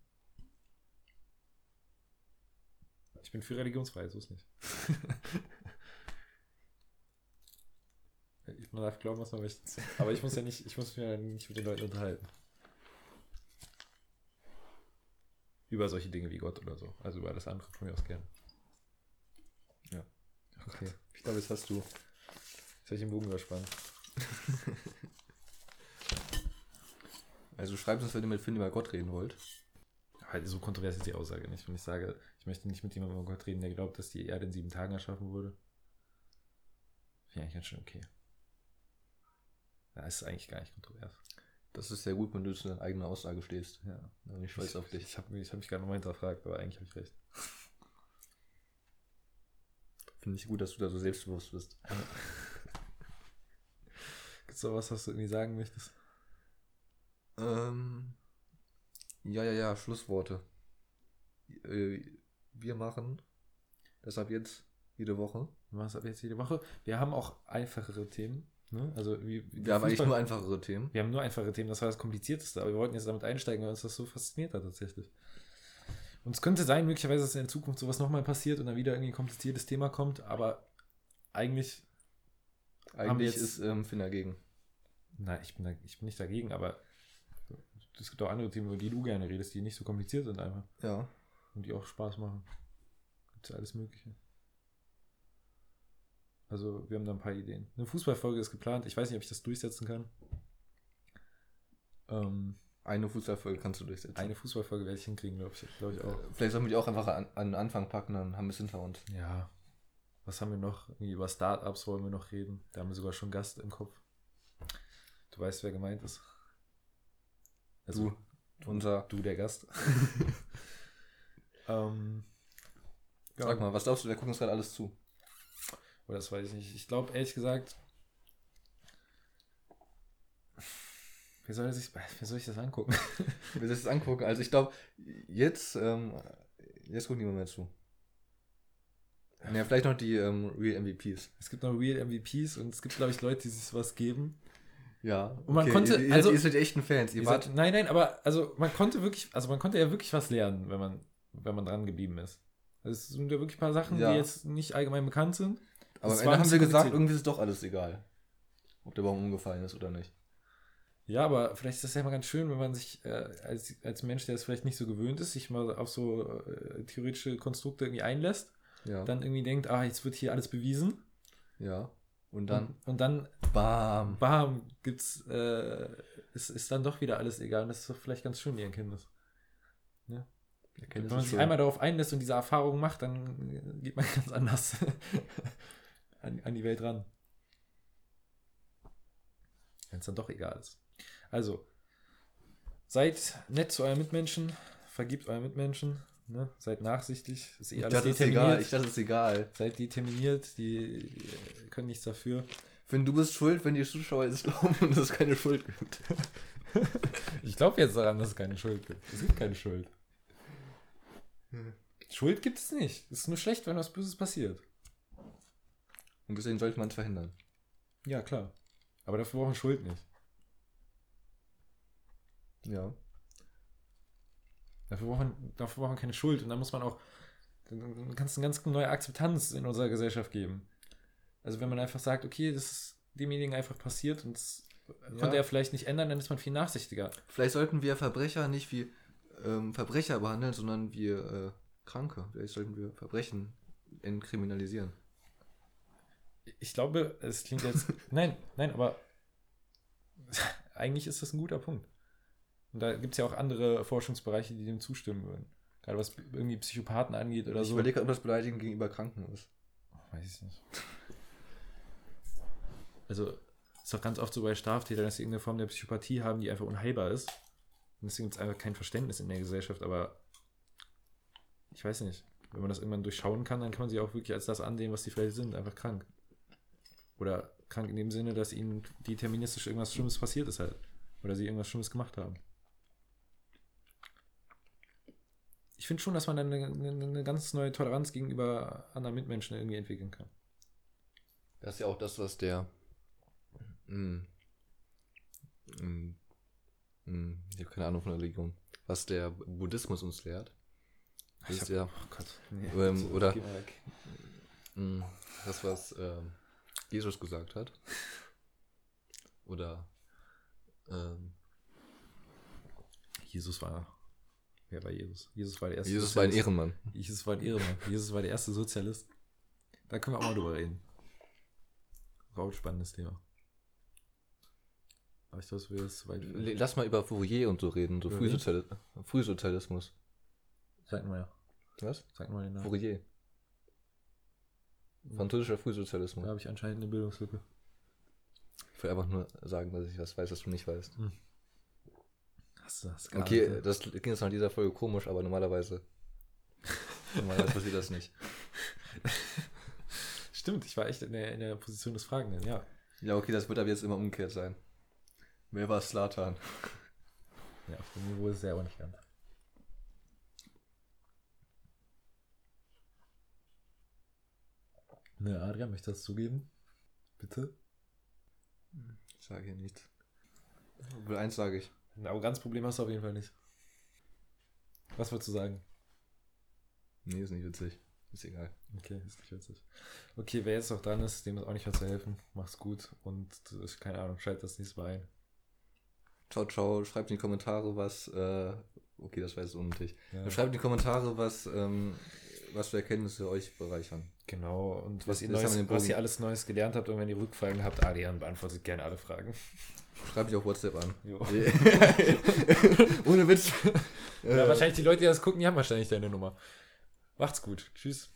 Ich bin für Religionsfreiheit, so ist nicht. Ich- man darf glauben, was man möchte. Aber ich muss ja nicht, ich muss mich ja nicht mit den Leuten unterhalten. Über solche Dinge wie Gott oder so. Also über alles andere von mir aus gern. Ja. Okay. Ich glaube, jetzt hast du. Jetzt habe ich den Bogen überspannt. Also schreibt uns, wenn ihr mit Finn über Gott reden wollt. Halt, so kontrovers ist die Aussage nicht. Wenn ich sage, ich möchte nicht mit jemandem über Gott reden, der glaubt, dass die Erde in sieben Tagen erschaffen wurde. Finde ich eigentlich ganz schön okay. Ja, ist eigentlich gar nicht kontrovers. Das ist sehr gut, wenn du zu deiner eigenen Aussage stehst. Ja. Da bin ich stolz auf dich. Ich habe hab mich gerade nochmal hinterfragt, aber eigentlich habe ich recht. Finde ich gut, dass du da so selbstbewusst bist. Gibt es noch was, was du irgendwie sagen möchtest? Ähm, ja, ja, ja, Schlussworte. Äh, wir machen deshalb jetzt jede Woche. Wir machen es ab jetzt jede Woche. Wir haben auch einfachere Themen. Ne? Also wie, wie Wir haben eigentlich nur einfachere Themen. wir haben nur einfache Themen, das war das Komplizierteste, aber wir wollten jetzt damit einsteigen, weil uns das so fasziniert hat tatsächlich. Und es könnte sein, möglicherweise, dass in der Zukunft sowas nochmal passiert und dann wieder irgendwie ein kompliziertes Thema kommt, aber eigentlich, Eigentlich jetzt- ist ähm, Finn dagegen. nein, ich bin, da, ich bin nicht dagegen, aber es gibt auch andere Themen, über die du gerne redest, die nicht so kompliziert sind einfach Ja. und die auch Spaß machen. Gibt ja alles Mögliche. Also, wir haben da ein paar Ideen. Eine Fußballfolge ist geplant. Ich weiß nicht, ob ich das durchsetzen kann. Ähm, Eine Fußballfolge kannst du durchsetzen. eine Fußballfolge werde ich hinkriegen, glaube ich, glaub ich auch. Äh, Vielleicht sollen wir die auch einfach an, an den Anfang packen, dann haben wir es hinter uns. Ja. Was haben wir noch? Irgendwie über Startups wollen wir noch reden. Da haben wir sogar schon Gast im Kopf. Du weißt, wer gemeint ist. Also, Du, unser. du der Gast. ähm, ja. Sag mal, was glaubst du, wer guckt uns gerade alles zu? Oder das weiß ich nicht. Ich glaube, ehrlich gesagt, wer soll, sich, wer soll ich das angucken? Wir sich das angucken. Also ich glaube, jetzt, ähm, jetzt guckt niemand mehr zu. Ja, vielleicht noch die ähm, Real MVPs. Es gibt noch Real MVPs und es gibt, glaube ich, Leute, die sich sowas geben. Ja. Und man konnte- Ihr, also- ihr seid die echten Fans. Ihr wart, seid, nein, nein, aber also man konnte wirklich, also man konnte ja wirklich was lernen, wenn man, wenn man dran geblieben ist. Also es sind ja wirklich ein paar Sachen, Ja. die jetzt nicht allgemein bekannt sind. aber am Ende ein haben sie bisschen gesagt, irgendwie ist es doch alles egal. Ob der Baum umgefallen ist oder nicht. Ja, aber vielleicht ist das ja mal ganz schön, wenn man sich äh, als, als Mensch, der es vielleicht nicht so gewöhnt ist, sich mal auf so äh, theoretische Konstrukte irgendwie einlässt, Ja. dann irgendwie denkt, ah, jetzt wird hier alles bewiesen. ja. Und dann, Und, und dann, bam. bam, gibt's, äh, ist, ist dann doch wieder alles egal. Und das ist doch vielleicht ganz schön, die Erkenntnis. Erkenntnis Wenn man ist sich schön. einmal darauf einlässt und diese Erfahrung macht, dann geht man ganz anders an, an die Welt ran. Wenn es dann doch egal ist. Also, seid nett zu euren Mitmenschen, vergibt euren Mitmenschen, ne? seid nachsichtig, ist eh Ich alles dachte, es egal. Ich dachte, es ist egal. Seid determiniert, die können nichts dafür. Finn, du bist schuld, wenn die Zuschauer jetzt glauben, dass es keine Schuld gibt. Ich glaube jetzt daran, dass es keine Schuld gibt. Es gibt keine Schuld. Schuld gibt es nicht. Es ist nur schlecht, wenn was Böses passiert. Und deswegen sollte man es verhindern. Ja, klar. Aber dafür brauchen wir Schuld nicht. Ja. Dafür brauchen, dafür brauchen wir keine Schuld. Und dann muss man auch, dann kann es eine ganz neue Akzeptanz in unserer Gesellschaft geben. Also wenn man einfach sagt, okay, das ist demjenigen einfach passiert und das konnte er vielleicht nicht ändern, dann ist man viel nachsichtiger. Vielleicht sollten wir Verbrecher nicht wie ähm, Verbrecher behandeln, sondern wie äh, Kranke. Vielleicht sollten wir Verbrechen entkriminalisieren. Ich glaube, es klingt jetzt. nein, nein, aber eigentlich ist das ein guter Punkt. Und da gibt es ja auch andere Forschungsbereiche, die dem zustimmen würden. Gerade was irgendwie Psychopathen angeht oder ich so. überlege, ob das Beleidigen gegenüber Kranken ist. Weiß ich nicht. Also, ist doch ganz oft so bei Straftätern, dass sie irgendeine Form der Psychopathie haben, die einfach unheilbar ist. Und deswegen gibt es einfach kein Verständnis in der Gesellschaft, aber ich weiß nicht. Wenn man das irgendwann durchschauen kann, dann kann man sie auch wirklich als das ansehen, was sie vielleicht sind, einfach krank. Oder krank in dem Sinne, dass ihnen deterministisch irgendwas Schlimmes passiert ist halt. Oder sie irgendwas Schlimmes gemacht haben. Ich finde schon, dass man dann eine, eine, eine ganz neue Toleranz gegenüber anderen Mitmenschen irgendwie entwickeln kann. Das ist ja auch das, was der. Mm, mm, mm, ich habe keine Ahnung von der Religion. Was der Buddhismus uns lehrt. Das ist hab- ja Oh Gott. Nee, Ähm, so, oder- mm, das, was ähm, Jesus gesagt hat. Oder. Ähm, Jesus war. Wer war Jesus? Jesus war der erste. Jesus war ein Sozialist. Ehrenmann. Jesus war ein Ehrenmann. Jesus war der erste Sozialist. Da können wir auch mal drüber reden. Ein spannendes Thema. Ich glaube, es wäre jetzt weit. Lass mal über Fourier und so reden, so Frühsozial Frühsozialismus. Sag mal, Was? sag mal den Namen. Fourier. Französischer Frühsozialismus. Da habe ich anscheinend eine Bildungslücke. Ich will einfach nur sagen, dass ich was weiß, was du nicht weißt. Hast du das gar Okay, nicht. das klingt jetzt nach dieser Folge komisch, aber normalerweise. normalerweise passiert das nicht. Stimmt, ich war echt in der, in der Position des Fragenden, ja. Ja, okay, das wird aber jetzt immer umgekehrt sein. Wer war Slatan? Ja, auf dem Niveau ist es ja auch nicht ganz. Ne, Adrian, möchtest du das zugeben? Bitte? Ich sage hier nichts. Wohl eins sage ich. Ein Arroganzproblem hast du auf jeden Fall nicht. Was wolltest du sagen? Nee, ist nicht witzig. Ist egal. Okay, ist nicht witzig. Okay, wer jetzt noch dran ist, dem ist auch nicht mehr zu helfen. Mach's gut und keine Ahnung, schalt das nächste Mal ein. Ciao, ciao. Schreibt in die Kommentare, was. Äh, okay, das war jetzt unnötig. Ja. Schreibt in die Kommentare, was, ähm, was für Erkenntnisse euch bereichern. Genau, und was, Jetzt- ihr, Neues, was ihr alles Neues gelernt habt und wenn ihr Rückfragen habt, Adrian beantwortet gerne alle Fragen. Schreibt mich auf WhatsApp an. Ohne Witz. Ja, wahrscheinlich die Leute, die das gucken, die haben wahrscheinlich deine Nummer. Macht's gut. Tschüss.